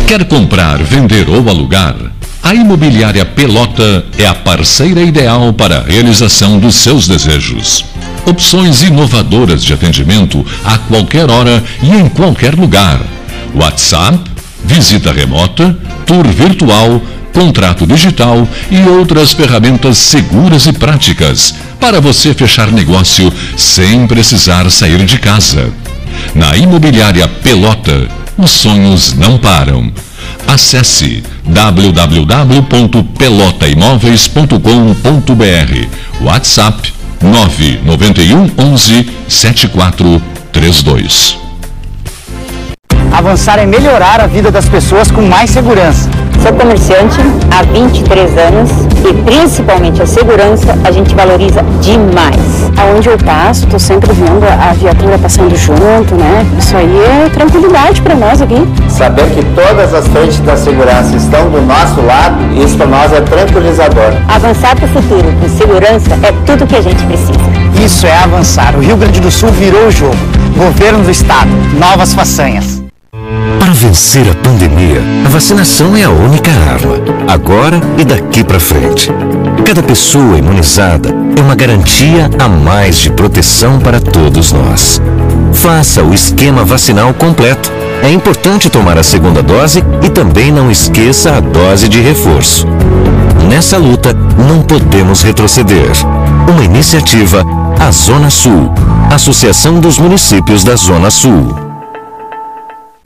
Quer comprar, vender ou alugar? A Imobiliária Pelota é a parceira ideal para a realização dos seus desejos. Opções inovadoras de atendimento a qualquer hora e em qualquer lugar. WhatsApp, visita remota, tour virtual, contrato digital e outras ferramentas seguras e práticas para você fechar negócio sem precisar sair de casa. Na Imobiliária Pelota, os sonhos não param. Acesse www.pelotaimoveis.com.br WhatsApp 991 11 7432. Avançar é melhorar a vida das pessoas com mais segurança. Sou comerciante há 23 anos e principalmente a segurança a gente valoriza demais. Aonde eu passo, estou sempre vendo a viatura passando junto, né? Isso aí é tranquilidade para nós aqui. Saber que todas as frentes da segurança estão do nosso lado, isso para nós é tranquilizador. Avançar para o futuro com segurança é tudo que a gente precisa. Isso é avançar. O Rio Grande do Sul virou o jogo. Governo do Estado, novas façanhas. Para vencer a pandemia, a vacinação é a única arma, agora e daqui para frente. Cada pessoa imunizada é uma garantia a mais de proteção para todos nós. Faça o esquema vacinal completo. É importante tomar a segunda dose e também não esqueça a dose de reforço. Nessa luta, não podemos retroceder. Uma iniciativa, a Zona Sul, Associação dos Municípios da Zona Sul.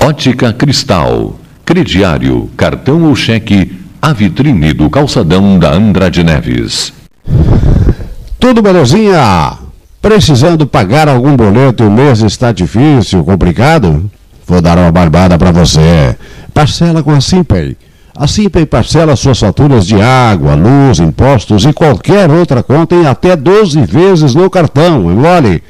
Ótica Cristal. Crediário, cartão ou cheque, a vitrine do calçadão da Andrade Neves. Tudo belezinha? Precisando pagar algum boleto e o mês está difícil, complicado? Vou dar uma barbada para você. Parcela com a Simpay. A Simpay parcela suas faturas de água, luz, impostos e qualquer outra conta em até 12 vezes no cartão. E olhe,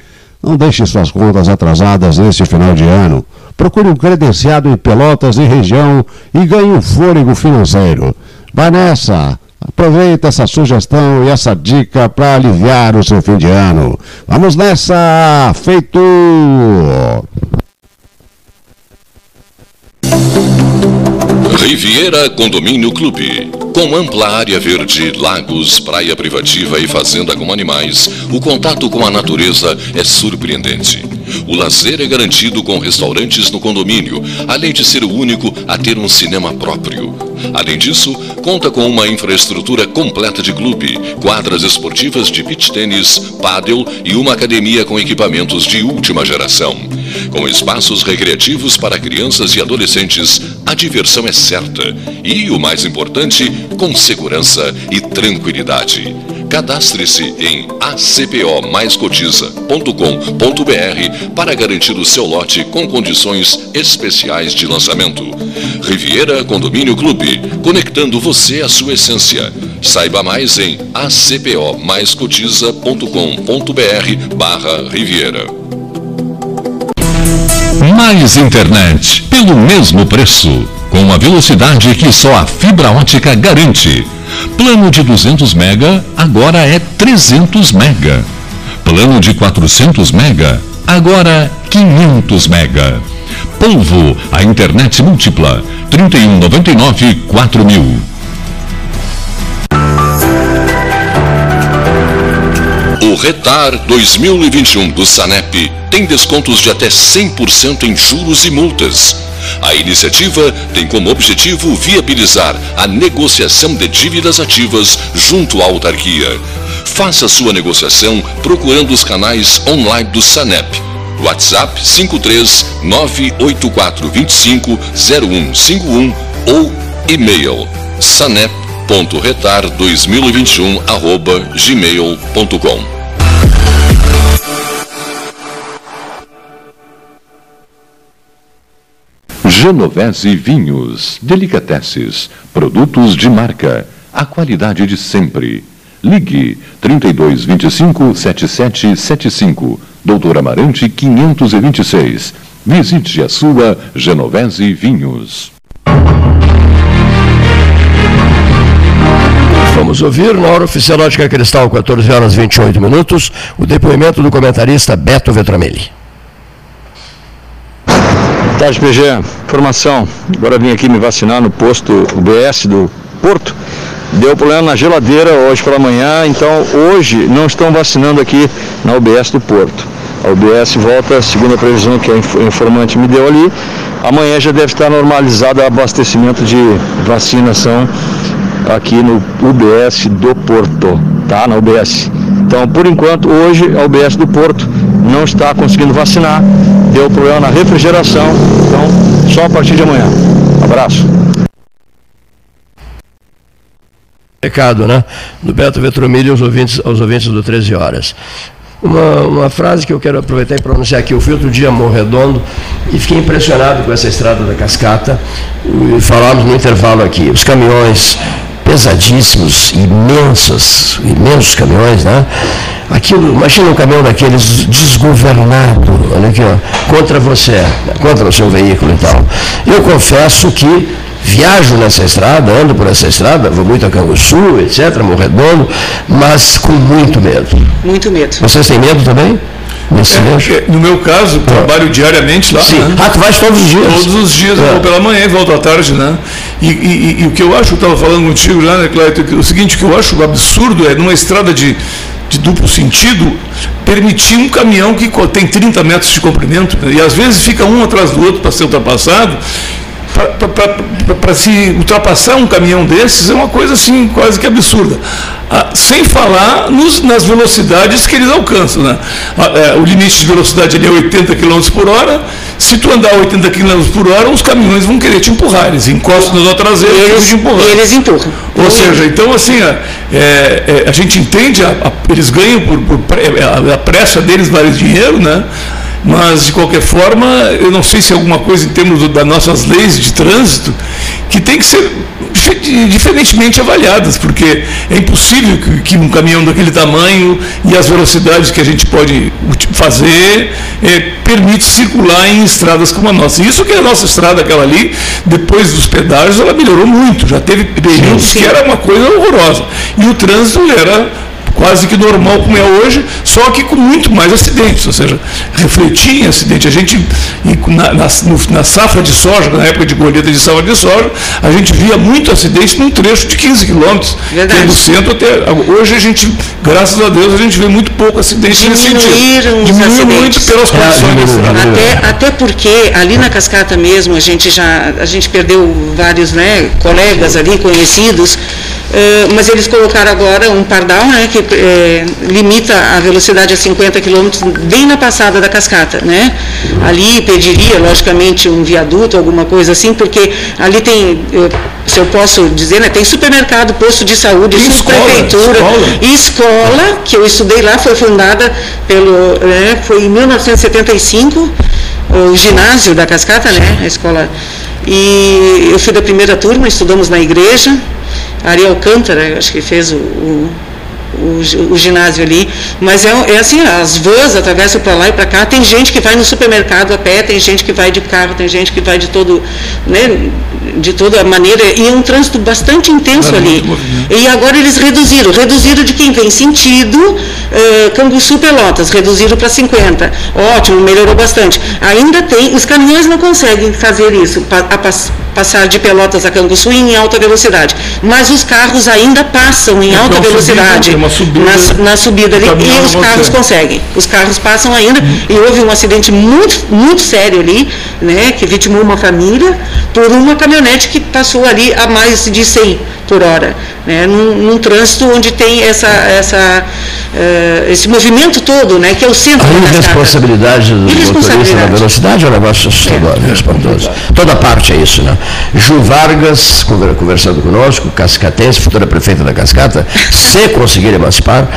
não deixe suas contas atrasadas neste final de ano. Procure um credenciado em Pelotas e região e ganhe um fôlego financeiro. Vai nessa! Aproveita essa sugestão e essa dica para aliviar o seu fim de ano. Vamos nessa! Feito! Riviera Condomínio Clube. Com ampla área verde, lagos, praia privativa e fazenda com animais, o contato com a natureza é surpreendente. O lazer é garantido com restaurantes no condomínio, além de ser o único a ter um cinema próprio. Além disso, conta com uma infraestrutura completa de clube, quadras esportivas de beach tênis, pádel e uma academia com equipamentos de última geração. Com espaços recreativos para crianças e adolescentes, a diversão é certa e, o mais importante, com segurança e tranquilidade. Cadastre-se em acpomaiscotiza.com.br para garantir o seu lote com condições especiais de lançamento. Riviera Condomínio Clube, conectando você à sua essência. Saiba mais em acpomaiscotiza.com.br barra Riviera. Mais internet, pelo mesmo preço, com a velocidade que só a fibra ótica garante. Plano de 200 mega agora é 300 mega. Plano de 400 mega agora 500 mega. Polvo, a internet múltipla, 3199 4000. O Retar 2021 do Sanep tem descontos de até 100% em juros e multas. A iniciativa tem como objetivo viabilizar a negociação de dívidas ativas junto à autarquia. Faça sua negociação procurando os canais online do Sanep. WhatsApp 53 98425 0151 ou e-mail sanep.retar2021 gmail.com Genovese Vinhos, Delicateces, produtos de marca, a qualidade de sempre. Ligue 3225 7775, Doutor Amarante 526. Visite a sua Genovese Vinhos. Vamos ouvir na hora oficial Ótica Cristal, 14 horas 28 minutos, o depoimento do comentarista Beto Vetramelli. Tarde, PG. Informação. Agora vim aqui me vacinar no posto UBS do Porto. Deu problema na geladeira hoje pela manhã, então hoje não estão vacinando aqui na UBS do Porto. A UBS volta, segundo a previsão que o informante me deu ali, amanhã já deve estar normalizado o abastecimento de vacinação aqui no UBS do Porto, tá? Na UBS. Então, por enquanto, hoje a UBS do Porto não está conseguindo vacinar, deu problema na refrigeração, então só a partir de amanhã. Abraço. Recado, né? Do Beto Vetromilho aos ouvintes, aos ouvintes do 13 Horas. Uma, uma frase que eu quero aproveitar e pronunciar aqui. Eu fui outro dia a Morredondo e fiquei impressionado com essa estrada da cascata. E falamos no intervalo aqui. Os caminhões pesadíssimos, imensos, imensos caminhões, né? Aquilo, imagina um caminhão daqueles desgovernado, olha aqui, ó, contra você, contra o seu veículo e tal. Eu confesso que viajo nessa estrada, ando por essa estrada, vou muito a Canguçu, etc., Morredondo, mas com muito medo. Muito medo. Vocês têm medo também? É, no meu caso, é. trabalho diariamente lá. Sim. Né? Ah, tu vais todos os dias? Todos os dias, é. eu vou pela manhã e volto à tarde, né? E, e, e o que eu acho, eu estava falando contigo lá, né, Cleiton, o seguinte, o que eu acho absurdo é numa estrada de, de duplo sentido, permitir um caminhão que tem 30 metros de comprimento, né? e às vezes fica um atrás do outro para ser ultrapassado, para se ultrapassar um caminhão desses é uma coisa assim quase que absurda. Ah, sem falar nos, nas velocidades que eles alcançam. Né? Ah, é, o limite de velocidade é 80 km por hora. Se tu andar 80 km por hora, os caminhões vão querer te empurrar. Eles encostam na tua traseira e eles te empurram. Eles empurram. Ou seja, então assim, é, é, a gente entende, a, a, eles ganham por, por a, a pressa deles vale dinheiro, né? Mas, de qualquer forma, eu não sei se é alguma coisa em termos das nossas leis de trânsito que tem que ser diferentemente avaliadas, porque é impossível que, que, um caminhão daquele tamanho e as velocidades que a gente pode fazer é, permite circular em estradas como a nossa. Isso que é a nossa estrada, aquela ali, depois dos pedágios, ela melhorou muito. Já teve períodos que era uma coisa horrorosa. E o trânsito era quase que normal como é hoje, só que com muito mais acidentes, ou seja, refletia em acidente. A gente, na, na, na, safra de soja, na época de colheita de safra de soja, a gente via muito acidente num trecho de 15 quilômetros, do centro até. Hoje a gente, graças a Deus, a gente vê muito pouco acidente nesse sentido. Diminuiu muito pelas é, condições. É, até, até porque ali na cascata mesmo, a gente já a gente perdeu vários né, colegas ali, conhecidos, uh, mas eles colocaram agora um pardal, né, que é, limita a velocidade a 50 km bem na passada da cascata, né? Ali pediria, logicamente, um viaduto, alguma coisa assim, porque ali tem, eu, se eu posso dizer, né, tem supermercado, posto de saúde, subprefeitura, escola, escola, que eu estudei lá, foi fundada pelo, né, foi em 1975, o ginásio da cascata, né? A escola. E eu fui da primeira turma, estudamos na igreja. Ariel Alcântara, acho que fez o, o o, o ginásio ali, mas é, é assim, as vans atravessam para lá e para cá, tem gente que vai no supermercado a pé, tem gente que vai de carro, tem gente que vai de todo, né, de toda maneira, e é um trânsito bastante intenso ali. E agora eles reduziram, reduziram de quem vem sentido uh, Canguçu Pelotas, reduziram para 50. Ótimo, melhorou bastante. Ainda tem, os caminhões não conseguem fazer isso, a, passar de Pelotas a Canguçu em alta velocidade, mas os carros ainda passam em alta velocidade uma subida, na, na subida ali, e os carros conseguem. Os carros passam ainda, uhum. e houve um acidente muito, muito sério ali, né, que vitimou uma família por uma caminhonete que passou ali a mais de 100 por hora, né, num, num trânsito onde tem essa, essa, uh, esse movimento todo, né, que é o centro a da irresponsabilidade do motorista na velocidade é um negócio assustador, é. espantoso. Toda parte é isso, né? Ju Vargas, conversando conosco, cascatense, futura prefeita da Cascata, se conseguir emancipar,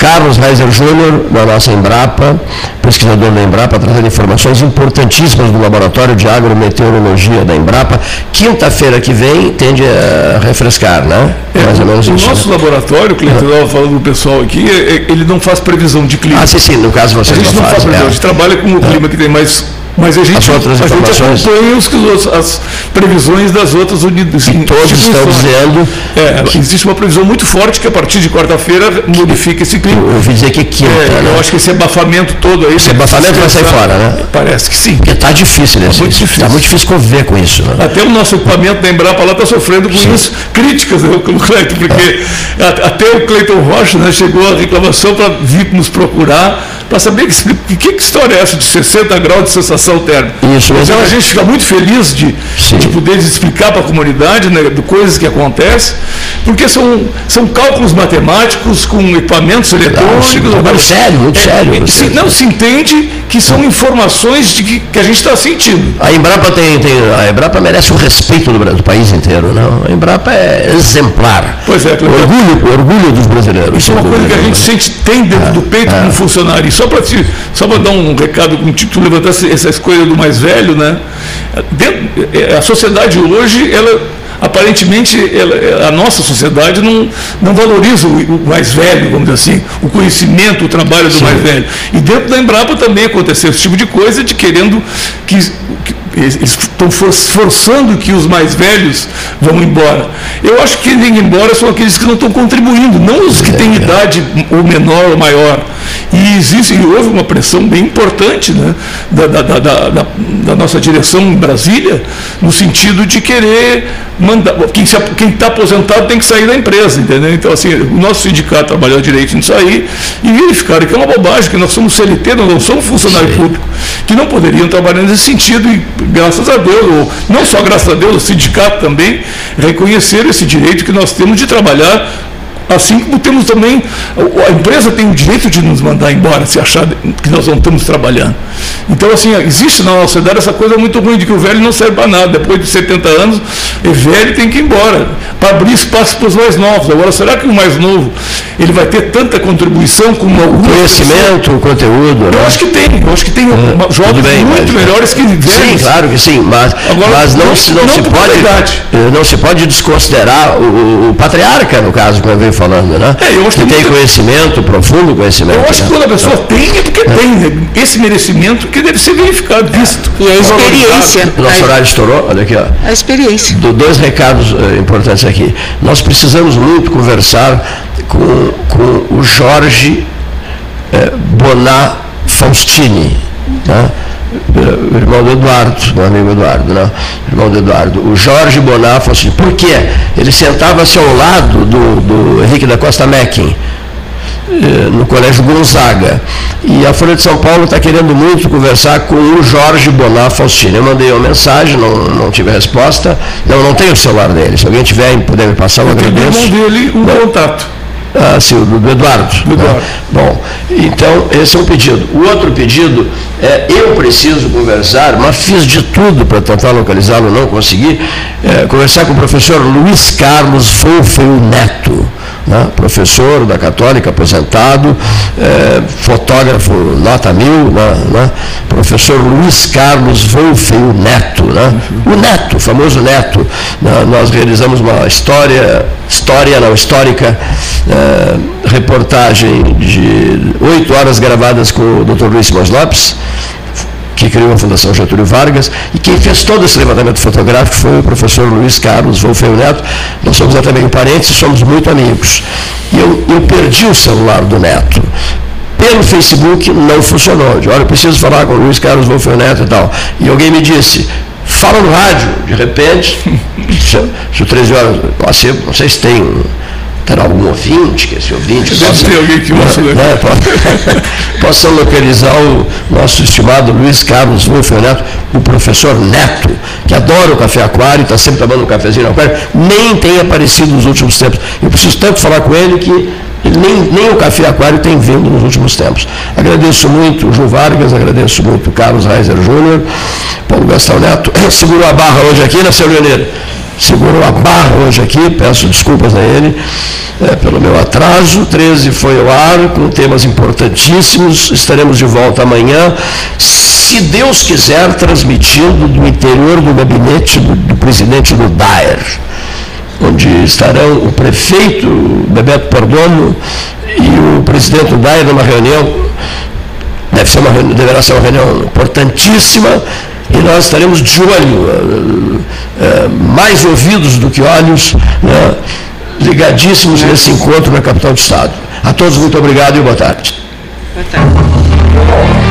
Carlos Reiser Júnior, da nossa Embrapa, pesquisador da Embrapa, trazendo informações importantíssimas do Laboratório de Agrometeorologia da Embrapa. Quinta-feira que vem tende a refrescar, né? É, Mais ou menos o isso. nosso né? laboratório, que eu estava falando do pessoal aqui, é, é, ele não faz previsão de clima. Ah, sim, sim, no caso vocês A gente não, não faz, previsão, é. a gente trabalha com o clima que tem mais Mas a gente, as outras a gente acompanha os, os, as previsões das outras unidades. E todos estão dizendo. É, que... existe uma previsão muito forte que a partir de quarta-feira modifica esse clima. Eu ouvi dizer que quinta. É, né? Eu acho que esse abafamento todo aí. Esse abafamento vai sair fora, né? Parece que sim. Porque está difícil, né? Está muito difícil. Está muito difícil conviver com isso. Né? Até o nosso equipamento da Embrapa lá está sofrendo com sim. isso, críticas, né, Cleiton, porque é. até o Cleiton Rocha né, chegou a reclamação para vir nos procurar para saber que, que, que, história é essa de 60 graus de sensação térmica. Isso mesmo. Então a gente fica muito feliz de, de poder explicar para a comunidade né, de coisas que acontecem, porque são, são cálculos matemáticos com equipamentos eletrônicos. Muito sério, muito é, sério. Se, não se entende que são informações de que, que a gente está sentindo. A Embrapa tem, tem, a Embrapa merece o respeito do, do país inteiro, não? A Embrapa é exemplar. Pois é, claro. orgulho, orgulho dos brasileiros. Isso é uma coisa que a gente sente tem dentro é, do peito é. como funcionário. Só para só para dar um recado, como tu levantasse essa escolha do mais velho, né? É, a sociedade hoje, ela aparentemente ela, a nossa sociedade não, não valoriza o, o, mais velho, vamos dizer assim, o conhecimento, o trabalho do Sim. mais velho. E dentro da Embrapa também aconteceu esse tipo de coisa, de querendo que, que eles estão forçando que os mais velhos vão embora. Eu acho que quem vem embora são aqueles que não estão contribuindo, não os que têm idade ou menor ou maior. E existe, e houve uma pressão bem importante né, da, da, da, da, da nossa direção em Brasília, no sentido de querer mandar. Quem está aposentado tem que sair da empresa, entendeu? Então, assim, o nosso sindicato trabalhou direito em sair e verificaram que é uma bobagem, que nós somos CLT, nós não somos funcionário Sim. público, que não poderiam trabalhar nesse sentido, e graças a Deus, ou não só graças a Deus, o sindicato também reconheceram esse direito que nós temos de trabalhar Assim como temos também, a empresa tem o direito de nos mandar embora se achar que nós não estamos trabalhando. Então, assim, existe na nossa sociedade essa coisa muito ruim de que o velho não serve para nada. Depois de 70 anos, é velho tem que ir embora, para abrir espaço para os mais novos. Agora, será que o mais novo ele vai ter tanta contribuição como o conhecimento, o conteúdo? Eu né? acho que tem, eu acho que tem é, jovens bem, muito mas, melhores que velhos. Sim, claro que sim, mas, Agora, mas não, não, se, não, não se pode, eh, não se pode desconsiderar o, o patriarca, no caso, quando veio falando, né? É, eu acho que, que tem conhecimento, profundo conhecimento. Eu acho que quando a pessoa é. tem, é porque é. tem né? esse merecimento que deve ser verificado, visto. E a experiência. Nosso horário estourou, olha aqui, ó. A experiência. Do, dois recados uh, importantes aqui. Nós precisamos muito conversar com, com o Jorge uh, Bonar Faustini. Tá? O irmão do Eduardo, meu amigo Eduardo, né? irmão do Eduardo, o Jorge Bonafo, assim, por quê? Ele sentava-se ao lado do, do Henrique da Costa Meckin, eh, no Colégio Gonzaga. E a Folha de São Paulo está querendo muito conversar com o Jorge Bonar Faustino. Eu mandei uma mensagem, não, não tive resposta. Não, não tenho o celular dele. Se alguém tiver puder me passar, eu, eu agradeço. Eu dele um contato. Ah, sim, do, do Eduardo. Do Eduardo. Né? Bom, então esse é um pedido. O outro pedido é, eu preciso conversar, mas fiz de tudo para tentar localizá-lo, não consegui, é, conversar com o professor Luiz Carlos Folfeu Neto né, professor da Católica, aposentado, é, fotógrafo nota mil, né, né, professor Luiz Carlos Wolfeu Neto, né, o Neto, o famoso Neto. Né, nós realizamos uma história, história não, histórica, é, reportagem de oito horas gravadas com o Dr. Luiz Simões Lopes, que criou a Fundação Getúlio Vargas, e quem fez todo esse levantamento fotográfico foi o professor Luiz Carlos Wolfeu Neto. Nós somos até meio parentes e somos muito amigos. E eu, eu perdi o celular do Neto pelo Facebook não funcionou. De, olha, eu preciso falar com o Luiz Carlos Wolfeu Neto e tal. E alguém me disse, fala no rádio. De repente, se, 13 horas, não sei se tem terá algum ouvinte, que esse ouvinte possa, ter alguém que ouça, né, né, possa, localizar o nosso estimado Luiz Carlos Wolf Neto, o professor Neto, que adora o café aquário, está sempre tomando um cafezinho no aquário, nem tem aparecido nos últimos tempos. Eu preciso tanto falar com ele que nem, nem o Café Aquário tem vindo nos últimos tempos. Agradeço muito o João Vargas, agradeço muito o Carlos Reiser Júnior, Paulo Gastão Neto, segurou a barra hoje aqui, né, seu Leoneiro? Segurou a barra hoje aqui, peço desculpas a ele é, pelo meu atraso. 13 foi ao ar com temas importantíssimos. Estaremos de volta amanhã, se Deus quiser, transmitindo do interior do gabinete do, do presidente do DAER, onde estarão o prefeito Bebeto Perdomo e o presidente do DAER numa reunião Deve ser uma, deverá ser uma reunião importantíssima e nós estaremos de olho, é, mais ouvidos do que olhos, né, ligadíssimos nesse encontro na capital do Estado. A todos, muito obrigado e boa tarde. Boa tarde.